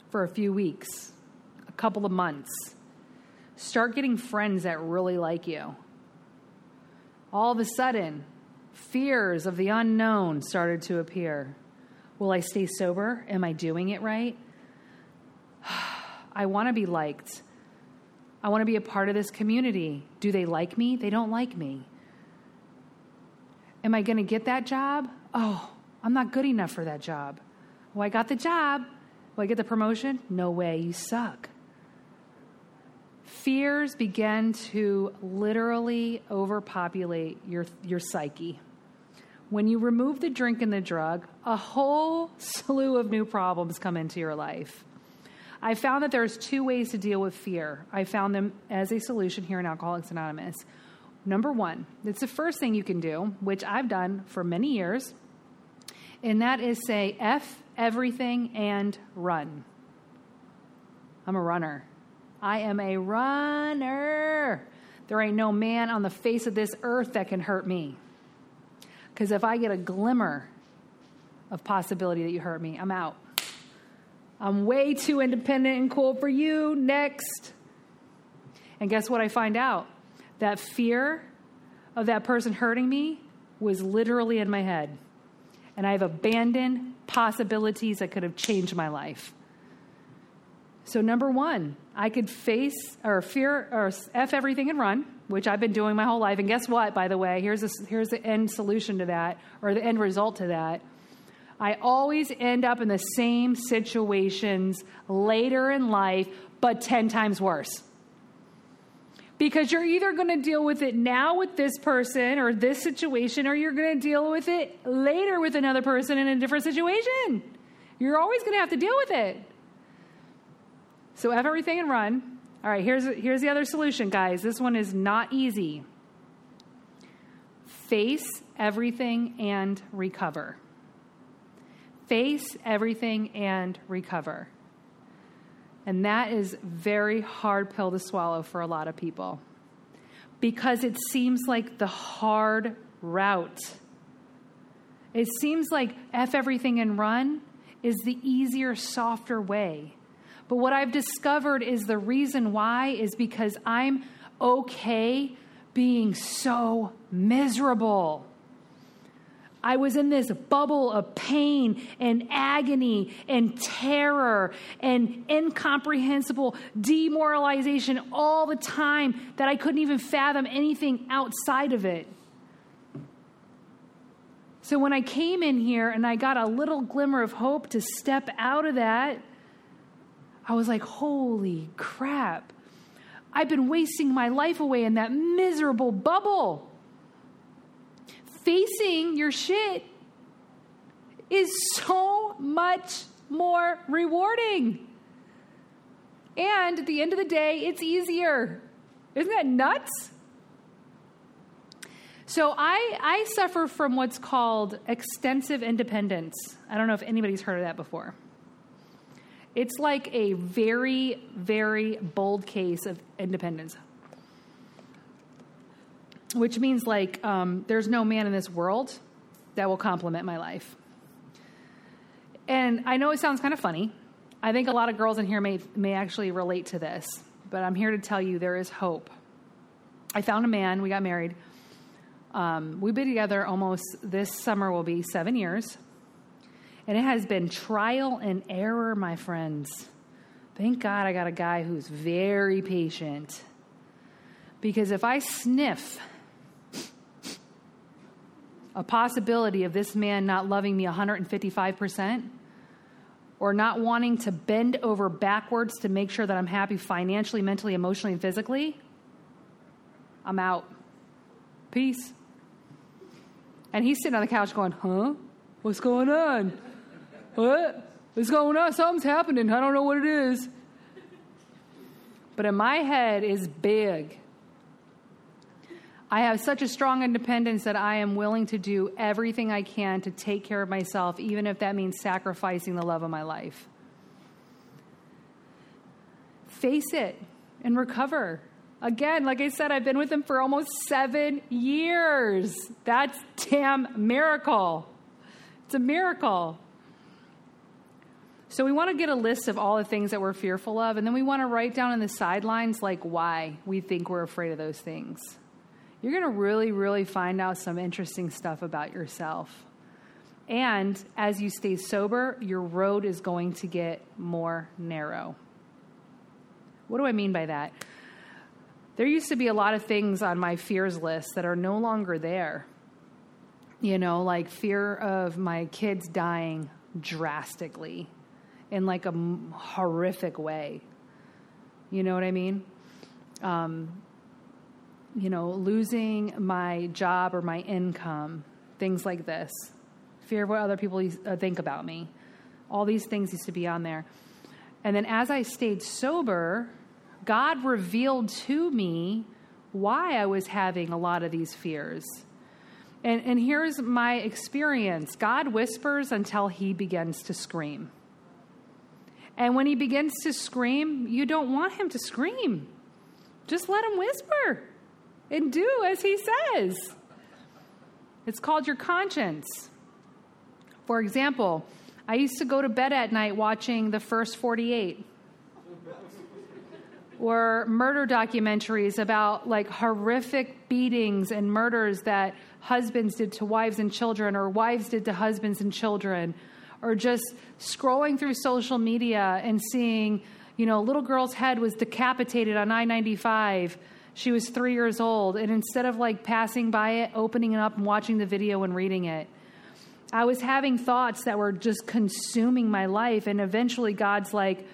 for a few weeks, a couple of months. Start getting friends that really like you. All of a sudden, fears of the unknown started to appear. Will I stay sober? Am I doing it right? I want to be liked. I want to be a part of this community. Do they like me? They don't like me. Am I going to get that job? Oh, I'm not good enough for that job. Well, I got the job. Will I get the promotion? No way, you suck. Fears begin to literally overpopulate your, your psyche. When you remove the drink and the drug, a whole slew of new problems come into your life. I found that there's two ways to deal with fear. I found them as a solution here in Alcoholics Anonymous. Number one, it's the first thing you can do, which I've done for many years, and that is say F everything and run. I'm a runner. I am a runner. There ain't no man on the face of this earth that can hurt me. Because if I get a glimmer of possibility that you hurt me, I'm out. I'm way too independent and cool for you. Next. And guess what I find out? That fear of that person hurting me was literally in my head. And I've abandoned possibilities that could have changed my life. So, number one, I could face or fear or F everything and run, which I've been doing my whole life. And guess what, by the way? Here's, a, here's the end solution to that, or the end result to that. I always end up in the same situations later in life, but 10 times worse. Because you're either going to deal with it now with this person or this situation, or you're going to deal with it later with another person in a different situation. You're always going to have to deal with it. So, everything and run. All right, here's, here's the other solution, guys. This one is not easy. Face everything and recover. Face everything and recover. And that is very hard pill to swallow for a lot of people because it seems like the hard route. It seems like F everything and run is the easier, softer way. But what I've discovered is the reason why is because I'm okay being so miserable. I was in this bubble of pain and agony and terror and incomprehensible demoralization all the time that I couldn't even fathom anything outside of it. So when I came in here and I got a little glimmer of hope to step out of that, I was like, holy crap. I've been wasting my life away in that miserable bubble facing your shit is so much more rewarding. And at the end of the day, it's easier. Isn't that nuts? So I, I suffer from what's called extensive independence. I don't know if anybody's heard of that before. It's like a very, very bold case of independence which means like um, there's no man in this world that will complement my life. And I know it sounds kind of funny. I think a lot of girls in here may, may actually relate to this, but I'm here to tell you there is hope. I found a man, we got married. Um, we've been together almost this summer will be seven years. And it has been trial and error, my friends. Thank God I got a guy who's very patient. Because if I sniff a possibility of this man not loving me 155% or not wanting to bend over backwards to make sure that I'm happy financially, mentally, emotionally, and physically, I'm out. Peace. And he's sitting on the couch going, Huh? What's going on? What? What's going on? Something's happening. I don't know what it is. But in my head is big. I have such a strong independence that I am willing to do everything I can to take care of myself, even if that means sacrificing the love of my life. Face it and recover. Again, like I said, I've been with him for almost seven years. That's damn miracle. It's a miracle. So we want to get a list of all the things that we're fearful of, and then we want to write down in the sidelines like why we think we're afraid of those things you're going to really, really find out some interesting stuff about yourself. And as you stay sober, your road is going to get more narrow. What do I mean by that? There used to be a lot of things on my fears list that are no longer there. You know, like fear of my kids dying drastically in like a horrific way. You know what I mean? Um, you know, losing my job or my income, things like this, fear of what other people uh, think about me. All these things used to be on there. And then as I stayed sober, God revealed to me why I was having a lot of these fears. And, and here's my experience God whispers until he begins to scream. And when he begins to scream, you don't want him to scream. Just let him whisper and do as he says. It's called your conscience. For example, I used to go to bed at night watching the first 48 or murder documentaries about like horrific beatings and murders that husbands did to wives and children or wives did to husbands and children or just scrolling through social media and seeing you know a little girl's head was decapitated on i-95 she was three years old, and instead of like passing by it, opening it up and watching the video and reading it, I was having thoughts that were just consuming my life. And eventually, God's like,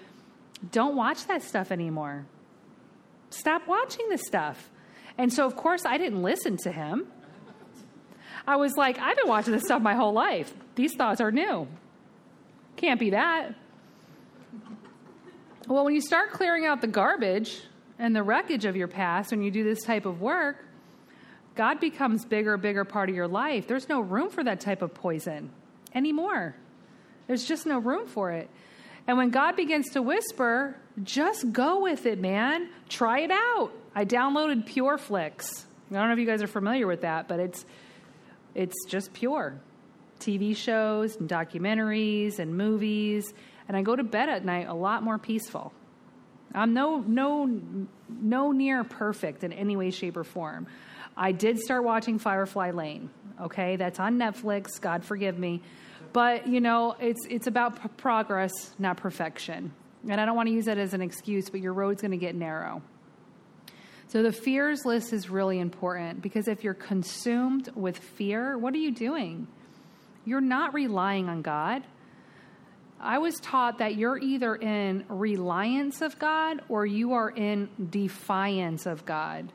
don't watch that stuff anymore. Stop watching this stuff. And so, of course, I didn't listen to him. I was like, I've been watching this stuff my whole life. These thoughts are new. Can't be that. Well, when you start clearing out the garbage and the wreckage of your past, when you do this type of work, God becomes bigger, bigger part of your life. There's no room for that type of poison anymore. There's just no room for it. And when God begins to whisper, just go with it, man. Try it out. I downloaded PureFlix. I don't know if you guys are familiar with that, but it's it's just pure. TV shows and documentaries and movies, and I go to bed at night a lot more peaceful. I'm no no no near perfect in any way shape or form. I did start watching Firefly Lane. Okay, that's on Netflix. God forgive me. But, you know, it's it's about p- progress, not perfection. And I don't want to use that as an excuse, but your road's going to get narrow. So the fears list is really important because if you're consumed with fear, what are you doing? You're not relying on God. I was taught that you're either in reliance of God or you are in defiance of God.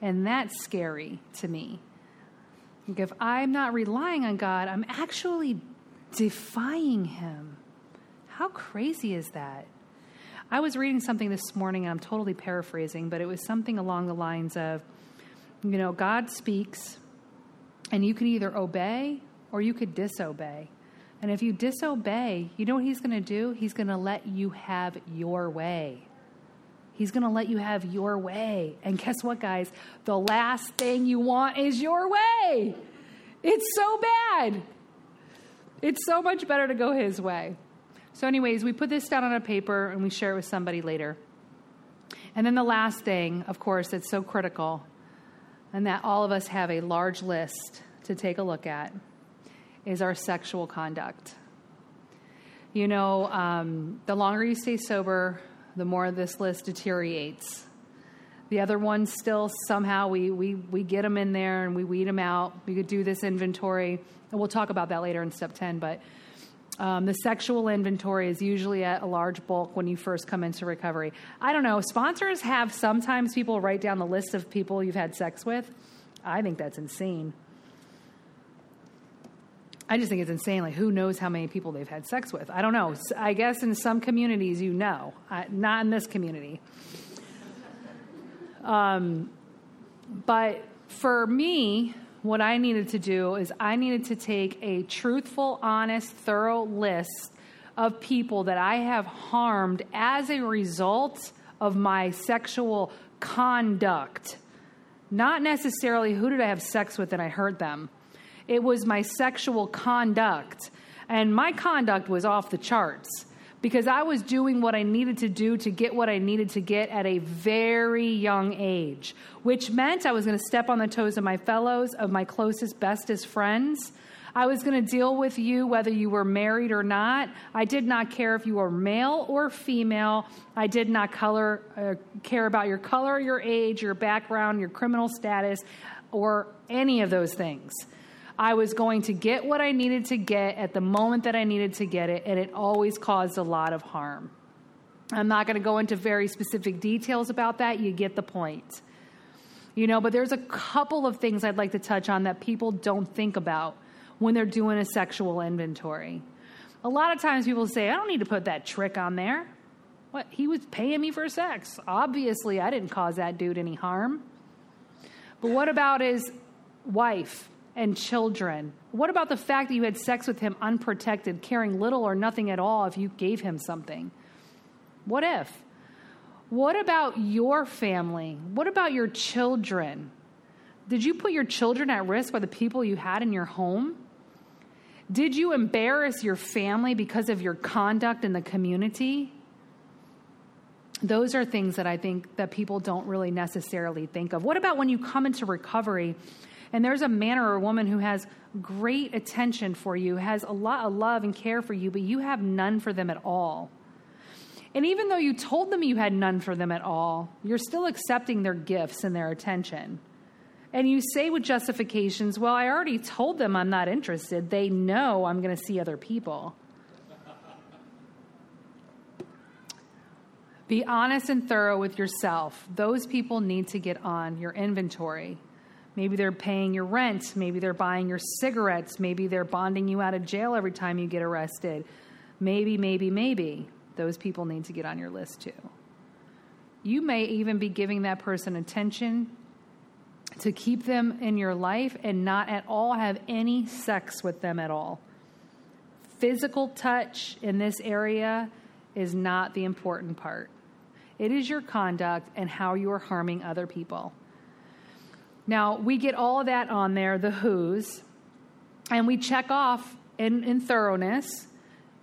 And that's scary to me. Like if I'm not relying on God, I'm actually defying Him. How crazy is that? I was reading something this morning, and I'm totally paraphrasing, but it was something along the lines of, you know, God speaks, and you can either obey or you could disobey. And if you disobey, you know what He's going to do? He's going to let you have your way. He's going to let you have your way. And guess what, guys? The last thing you want is your way. It's so bad. It's so much better to go His way. So, anyways, we put this down on a paper and we share it with somebody later. And then the last thing, of course, that's so critical, and that all of us have a large list to take a look at, is our sexual conduct. You know, um, the longer you stay sober, the more this list deteriorates. The other ones still somehow we, we, we get them in there and we weed them out. We could do this inventory, and we'll talk about that later in step 10. But um, the sexual inventory is usually at a large bulk when you first come into recovery. I don't know. Sponsors have sometimes people write down the list of people you've had sex with. I think that's insane. I just think it's insane. Like, who knows how many people they've had sex with? I don't know. I guess in some communities, you know, not in this community. Um, but for me, what I needed to do is I needed to take a truthful, honest, thorough list of people that I have harmed as a result of my sexual conduct. Not necessarily who did I have sex with and I hurt them. It was my sexual conduct. And my conduct was off the charts because I was doing what I needed to do to get what I needed to get at a very young age, which meant I was going to step on the toes of my fellows, of my closest, bestest friends. I was going to deal with you whether you were married or not. I did not care if you were male or female. I did not color, uh, care about your color, your age, your background, your criminal status, or any of those things. I was going to get what I needed to get at the moment that I needed to get it, and it always caused a lot of harm. I'm not going to go into very specific details about that. You get the point. You know, but there's a couple of things I'd like to touch on that people don't think about when they're doing a sexual inventory. A lot of times people say, I don't need to put that trick on there. What? He was paying me for sex. Obviously, I didn't cause that dude any harm. But what about his wife and children? What about the fact that you had sex with him unprotected, caring little or nothing at all if you gave him something? What if? What about your family? What about your children? Did you put your children at risk by the people you had in your home? Did you embarrass your family because of your conduct in the community? Those are things that I think that people don't really necessarily think of. What about when you come into recovery and there's a man or a woman who has great attention for you, has a lot of love and care for you, but you have none for them at all? And even though you told them you had none for them at all, you're still accepting their gifts and their attention. And you say with justifications, well, I already told them I'm not interested. They know I'm going to see other people. Be honest and thorough with yourself. Those people need to get on your inventory. Maybe they're paying your rent. Maybe they're buying your cigarettes. Maybe they're bonding you out of jail every time you get arrested. Maybe, maybe, maybe. Those people need to get on your list too. You may even be giving that person attention to keep them in your life and not at all have any sex with them at all. Physical touch in this area is not the important part. It is your conduct and how you are harming other people. Now, we get all of that on there, the who's, and we check off in, in thoroughness.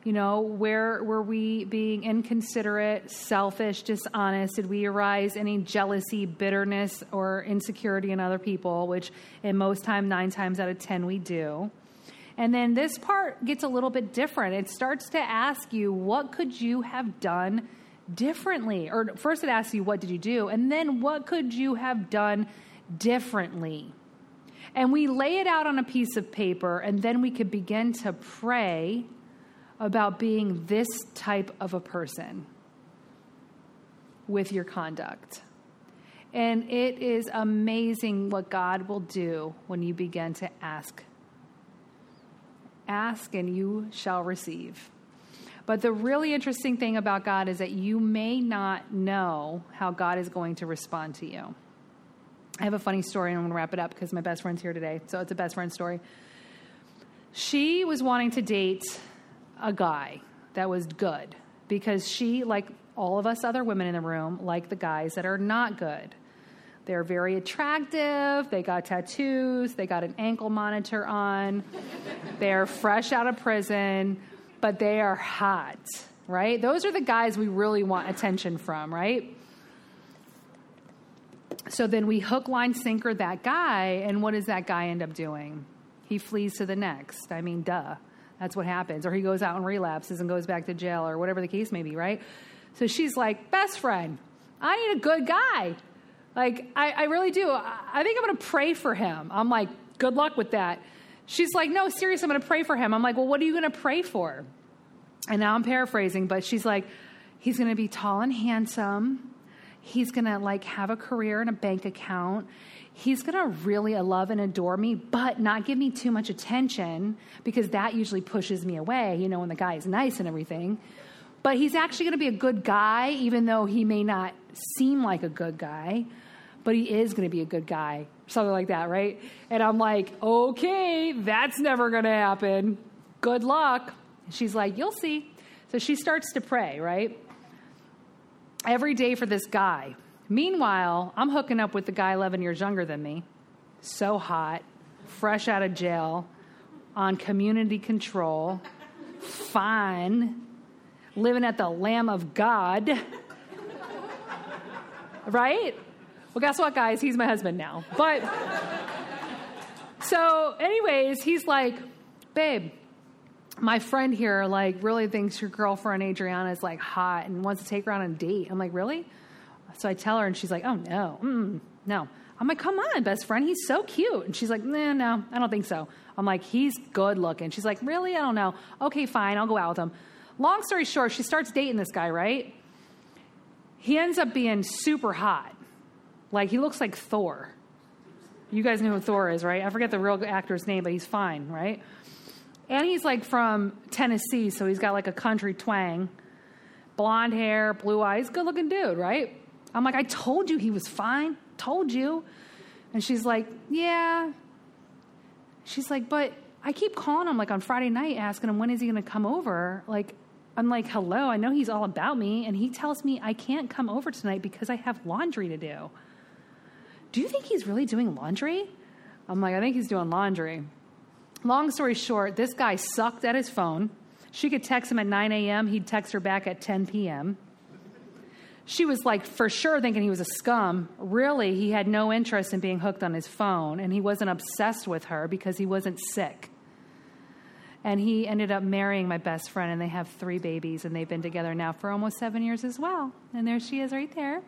You know, where were we being inconsiderate, selfish, dishonest? Did we arise any jealousy, bitterness, or insecurity in other people, which in most time, nine times out of ten, we do. And then this part gets a little bit different. It starts to ask you, what could you have done differently? Or first, it asks you, what did you do? And then, what could you have done differently? And we lay it out on a piece of paper, and then we could begin to pray about being this type of a person with your conduct. And it is amazing what God will do when you begin to ask. Ask and you shall receive. But the really interesting thing about God is that you may not know how God is going to respond to you. I have a funny story, and I'm going to wrap it up because my best friend's here today. So it's a best friend story. She was wanting to date a guy that was good because she, like all of us other women in the room, like the guys that are not good. They're very attractive. They got tattoos. They got an ankle monitor on. They're fresh out of prison, but they are hot, right? Those are the guys we really want attention from, right? So then we hook, line, sinker that guy, and what does that guy end up doing? He flees to the next. I mean, duh. That's what happens. Or he goes out and relapses and goes back to jail, or whatever the case may be, right? So she's like, best friend, I need a good guy. Like, I, I really do. I, I think I'm going to pray for him. I'm like, good luck with that. She's like, no, seriously, I'm going to pray for him. I'm like, well, what are you going to pray for? And now I'm paraphrasing, but she's like, he's going to be tall and handsome. He's going to like have a career and a bank account. He's going to really love and adore me, but not give me too much attention because that usually pushes me away, you know, when the guy is nice and everything. But he's actually going to be a good guy, even though he may not seem like a good guy, but he is going to be a good guy. Something like that, right? And I'm like, okay, that's never going to happen. Good luck. She's like, you'll see. So she starts to pray, right? Every day for this guy. Meanwhile, I'm hooking up with the guy 11 years younger than me. So hot, fresh out of jail, on community control, fine, living at the Lamb of God. right? Well, guess what, guys? He's my husband now. But so, anyways, he's like, babe, my friend here like really thinks your girlfriend Adriana is like hot and wants to take her on a date. I'm like, really? So I tell her, and she's like, oh no, mm, no. I'm like, come on, best friend, he's so cute. And she's like, nah, no, I don't think so. I'm like, he's good looking. She's like, really? I don't know. Okay, fine, I'll go out with him. Long story short, she starts dating this guy, right? He ends up being super hot. Like, he looks like Thor. You guys know who Thor is, right? I forget the real actor's name, but he's fine, right? And he's like from Tennessee, so he's got like a country twang. Blonde hair, blue eyes, good looking dude, right? I'm like, I told you he was fine. Told you. And she's like, Yeah. She's like, But I keep calling him like on Friday night asking him when is he going to come over. Like, I'm like, Hello, I know he's all about me. And he tells me I can't come over tonight because I have laundry to do. Do you think he's really doing laundry? I'm like, I think he's doing laundry. Long story short, this guy sucked at his phone. She could text him at 9 a.m., he'd text her back at 10 p.m. She was like, for sure, thinking he was a scum. Really, he had no interest in being hooked on his phone, and he wasn't obsessed with her because he wasn't sick. And he ended up marrying my best friend, and they have three babies, and they've been together now for almost seven years as well. And there she is right there.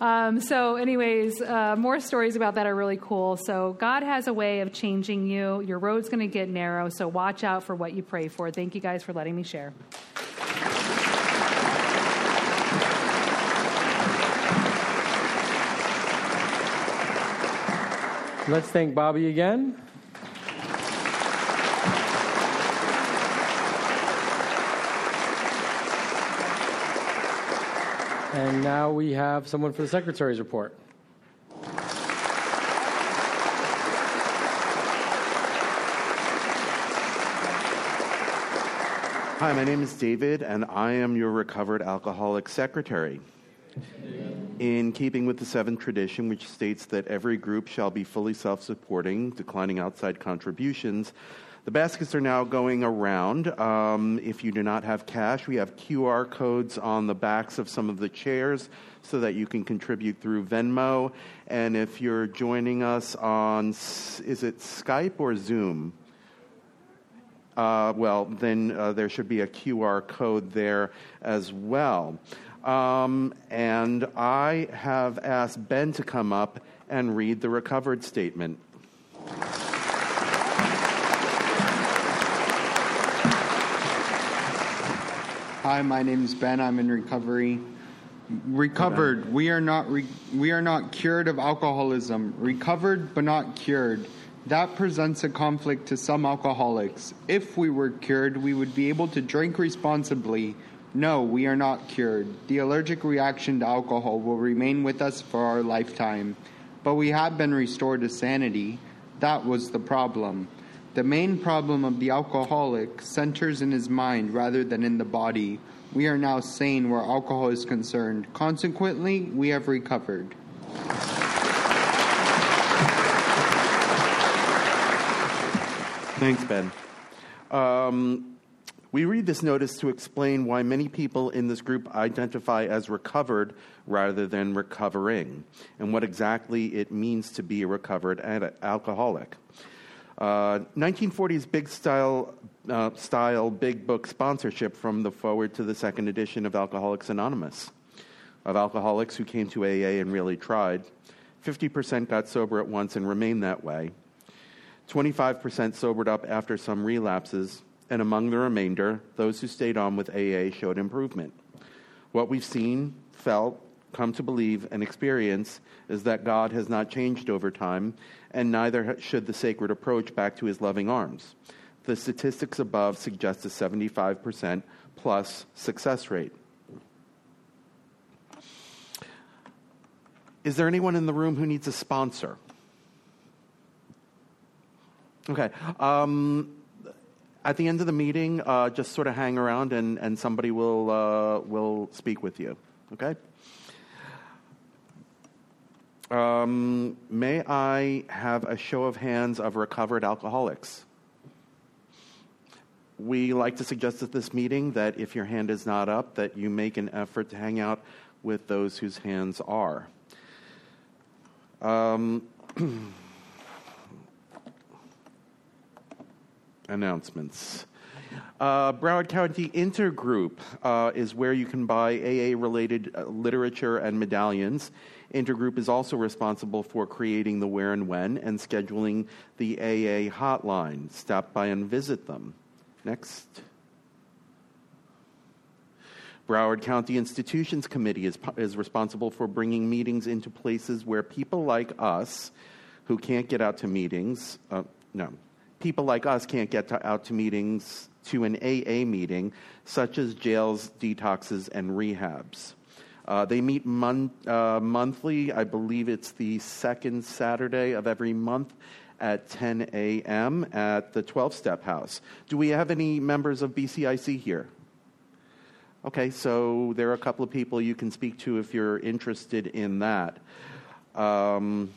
Um, so, anyways, uh, more stories about that are really cool. So, God has a way of changing you. Your road's going to get narrow, so watch out for what you pray for. Thank you guys for letting me share. Let's thank Bobbie again. And now we have someone for the secretary's report. Hi, my name is David, and I am your recovered alcoholic secretary. In keeping with the seventh tradition, which states that every group shall be fully self supporting, declining outside contributions, the baskets are now going around. Um, if you do not have cash, we have QR codes on the backs of some of the chairs so that you can contribute through Venmo. And if you're joining us on, is it Skype or Zoom? Uh, well, then uh, there should be a QR code there as well. Um, and I have asked Ben to come up and read the recovered statement. Hi, my name is Ben. I'm in recovery. Recovered. We are not re- we are not cured of alcoholism. Recovered but not cured. That presents a conflict to some alcoholics. If we were cured, we would be able to drink responsibly. No, we are not cured. The allergic reaction to alcohol will remain with us for our lifetime. But we have been restored to sanity. That was the problem. The main problem of the alcoholic centers in his mind rather than in the body. We are now sane where alcohol is concerned. Consequently, we have recovered. Thanks, Ben. Um, we read this notice to explain why many people in this group identify as recovered rather than recovering, and what exactly it means to be a recovered ad- alcoholic. Uh, 1940s big style, uh, style big book sponsorship from the foreword to the second edition of Alcoholics Anonymous. Of alcoholics who came to AA and really tried, 50% got sober at once and remained that way. 25% sobered up after some relapses, and among the remainder, those who stayed on with AA showed improvement. What we've seen, felt, come to believe, and experience is that God has not changed over time, and neither should the sacred approach back to his loving arms. The statistics above suggest a 75% plus success rate. Is there anyone in the room who needs a sponsor? Okay. Um, at the end of the meeting, uh, just sort of hang around and, and somebody will, uh, will speak with you. Okay? Um, may I have a show of hands of recovered alcoholics? We like to suggest at this meeting that if your hand is not up, that you make an effort to hang out with those whose hands are. Um, announcements. Uh, Broward County Intergroup uh, is where you can buy AA related uh, literature and medallions. Intergroup is also responsible for creating the where and when and scheduling the AA hotline. Stop by and visit them. Next. Broward County Institutions Committee is, is responsible for bringing meetings into places where people like us who can't get out to meetings, uh, no, people like us can't get to, out to meetings, to an AA meeting, such as jails, detoxes, and rehabs. Uh, they meet mon- uh, monthly. I believe it's the second Saturday of every month at 10 a.m. at the 12 Step House. Do we have any members of BCIC here? Okay, so there are a couple of people you can speak to if you're interested in that. Um,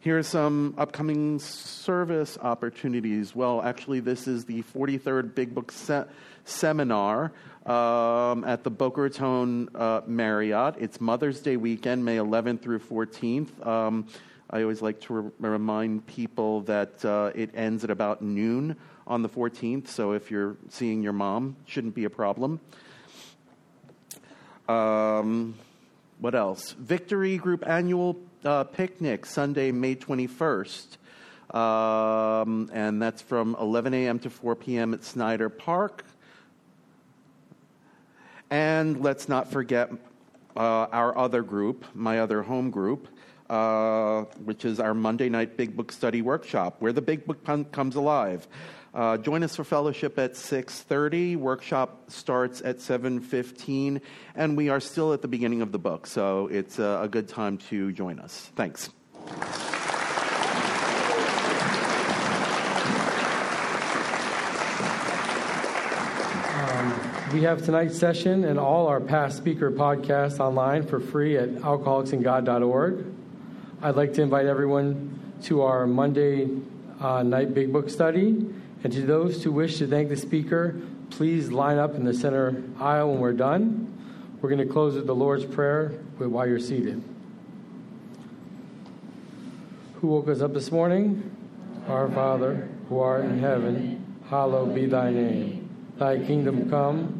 here are some upcoming service opportunities. Well, actually, this is the 43rd Big Book se- Seminar um, at the Boca Raton uh, Marriott. It's Mother's Day weekend, May 11th through 14th. Um, I always like to re- remind people that uh, it ends at about noon on the 14th, so if you're seeing your mom, shouldn't be a problem. Um, what else? Victory Group Annual uh, Picnic, Sunday, May 21st. Um, and that's from 11 a.m. to 4 p.m. at Snyder Park. And let's not forget uh, our other group, my other home group, uh, which is our Monday night Big Book Study Workshop, where the Big Book com- comes alive. Uh, join us for fellowship at 6.30 workshop starts at 7.15 and we are still at the beginning of the book so it's a, a good time to join us. Thanks We have tonight's session and all our past speaker podcasts online for free at alcoholicsandgod.org. I'd like to invite everyone to our Monday uh, night Big Book study. And to those who wish to thank the speaker, please line up in the center aisle when we're done. We're going to close with the Lord's Prayer while you're seated. Who woke us up this morning? Our Father, who art in heaven, hallowed be thy name. Thy kingdom come,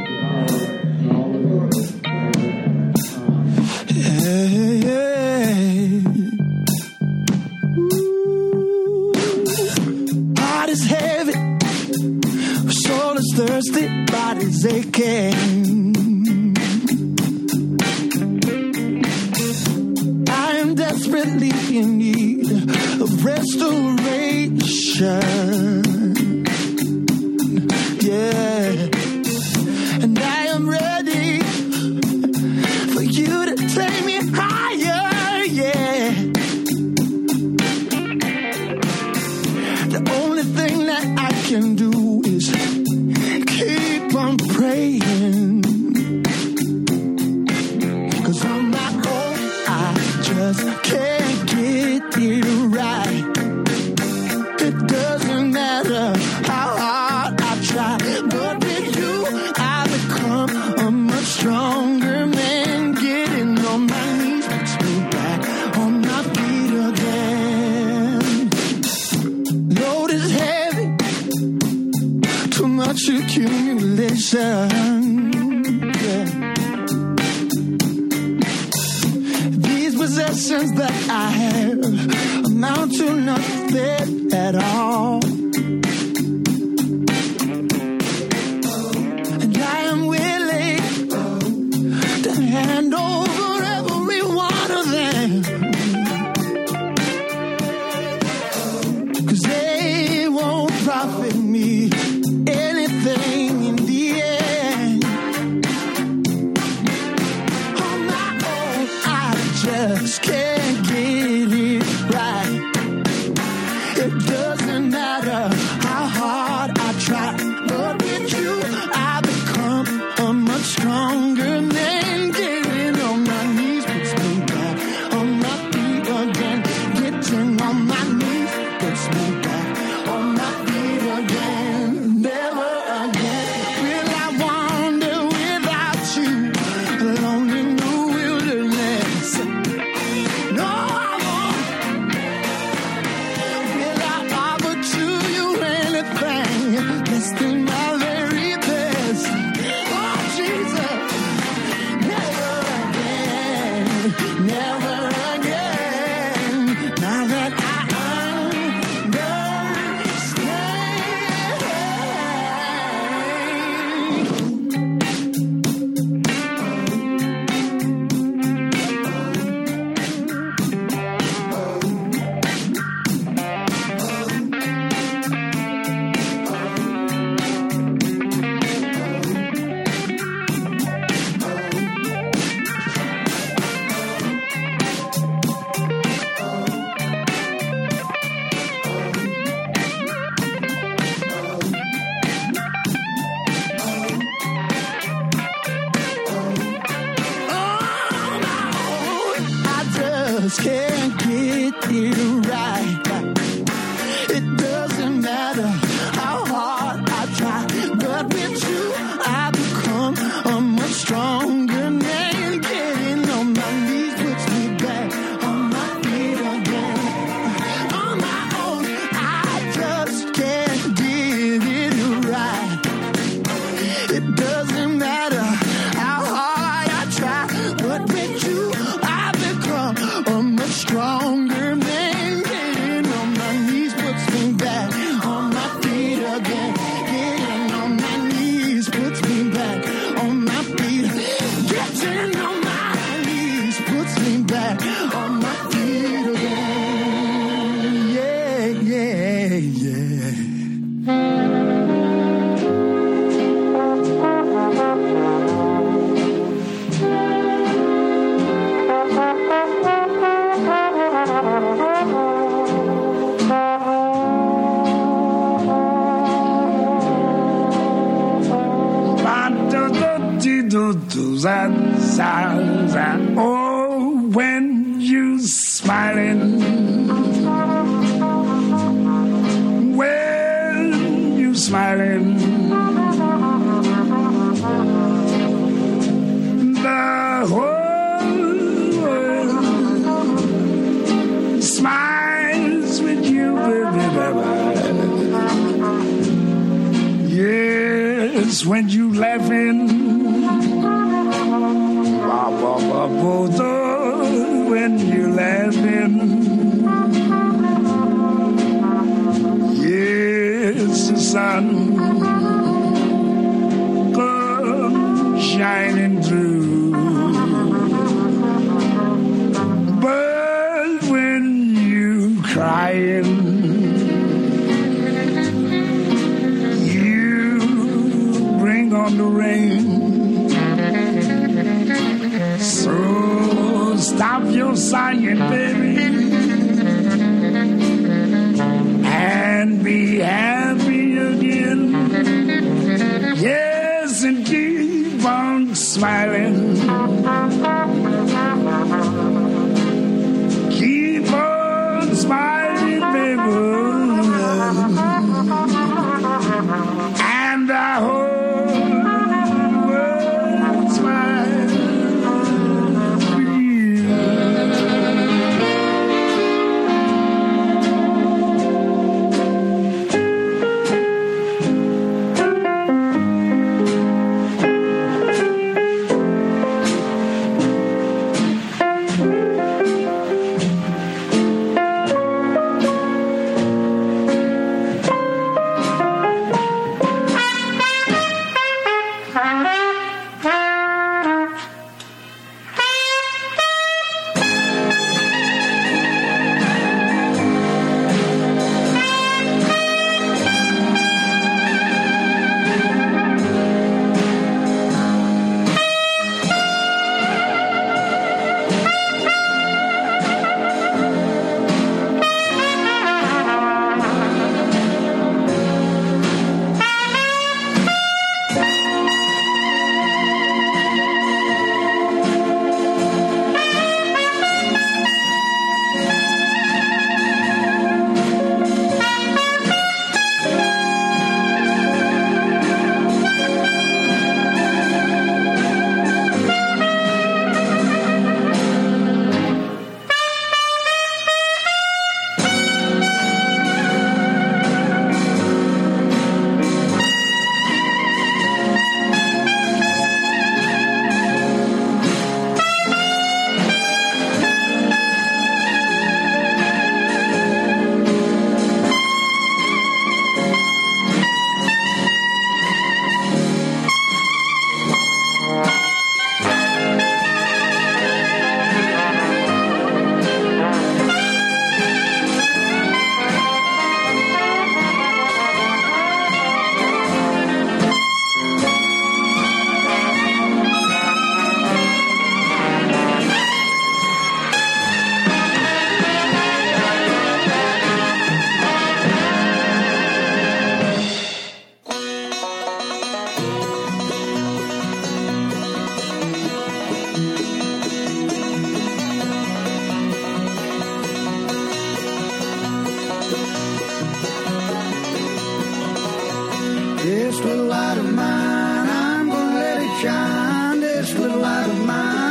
This little light of mine, I'm gonna let it shine. This little light of mine.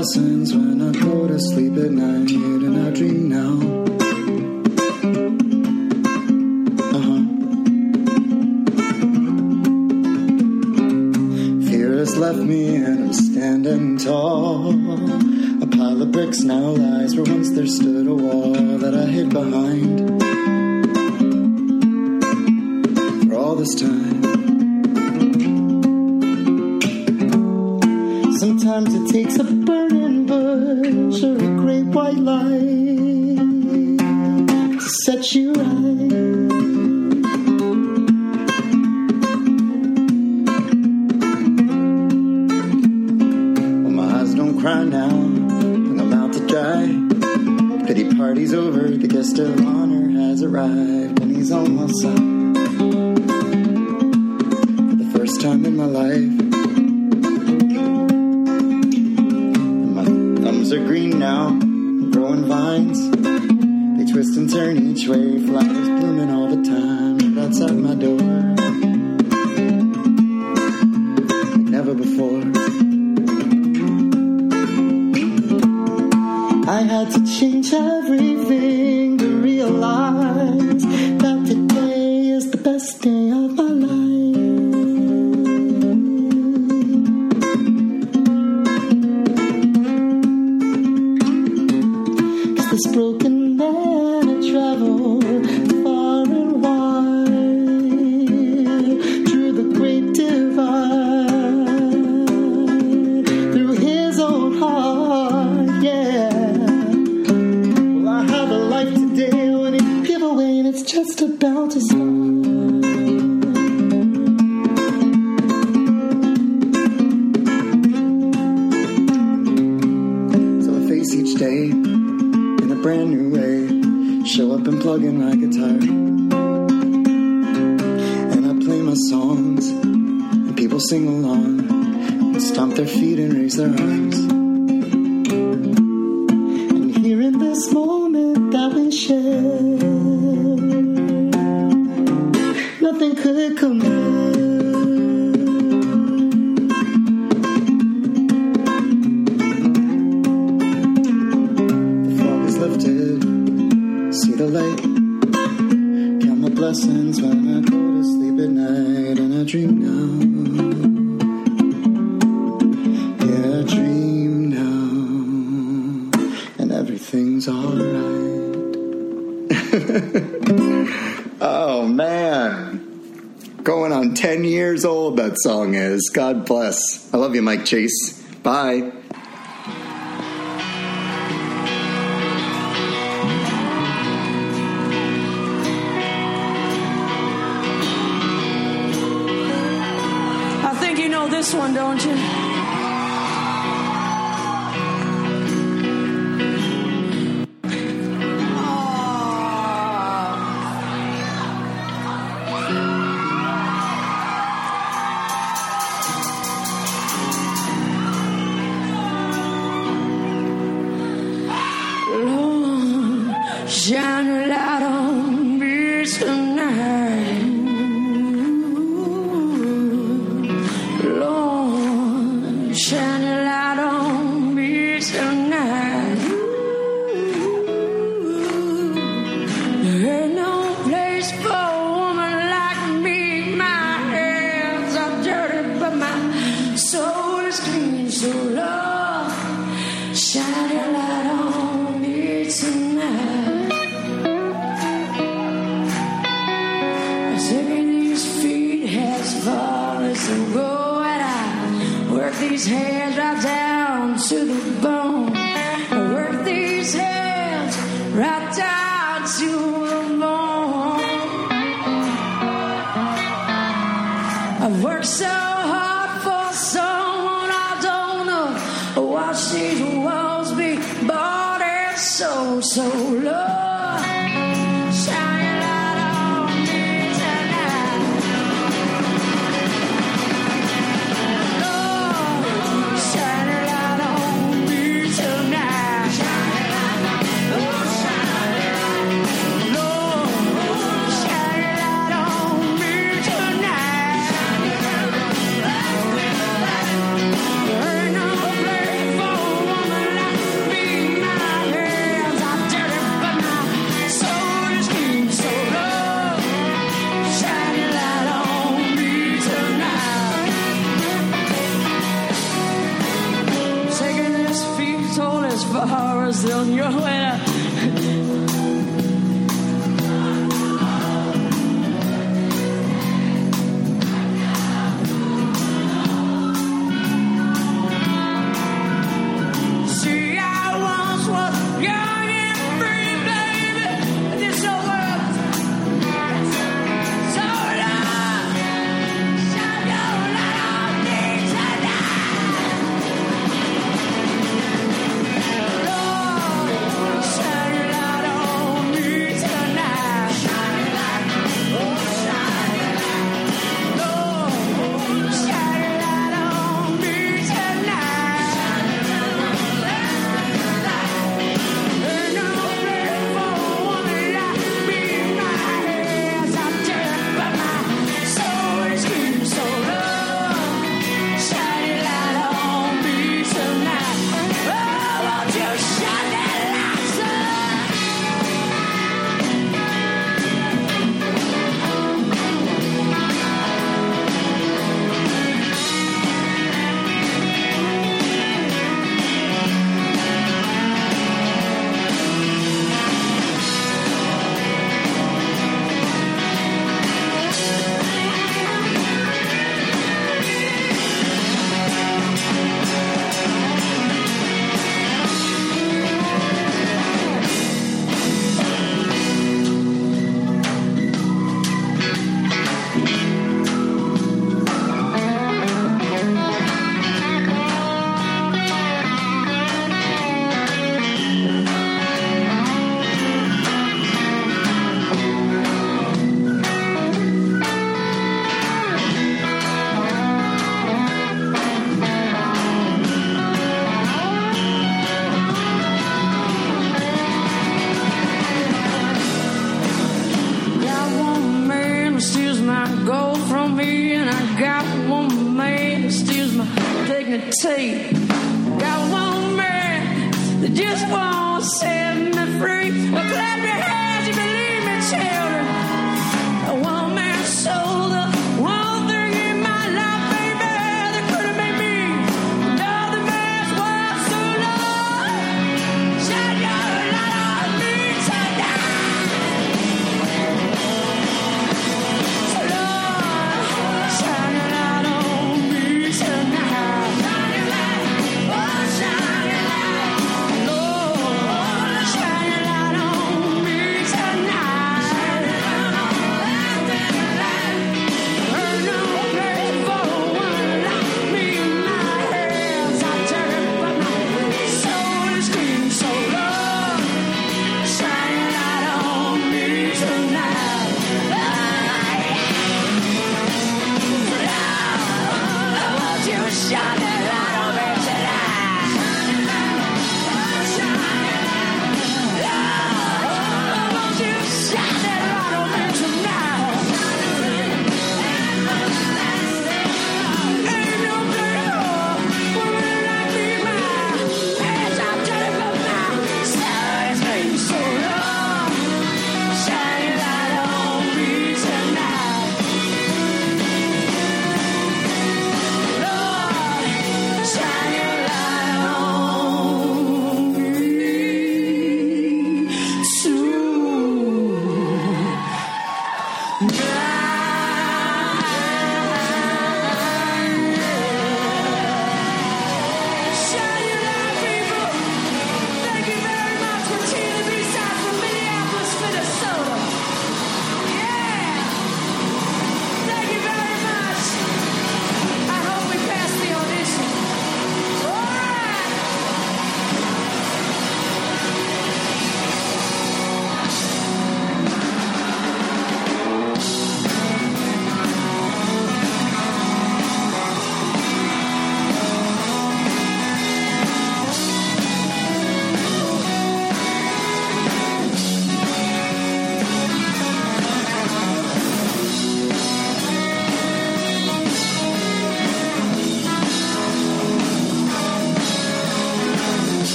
lessons when I go to sleep at night. lessons when I go to sleep at night and I dream now. Yeah, I dream now. And everything's alright. oh, man. Going on 10 years old, that song is. God bless. I love you, Mike Chase. Bye. one, don't you? Far as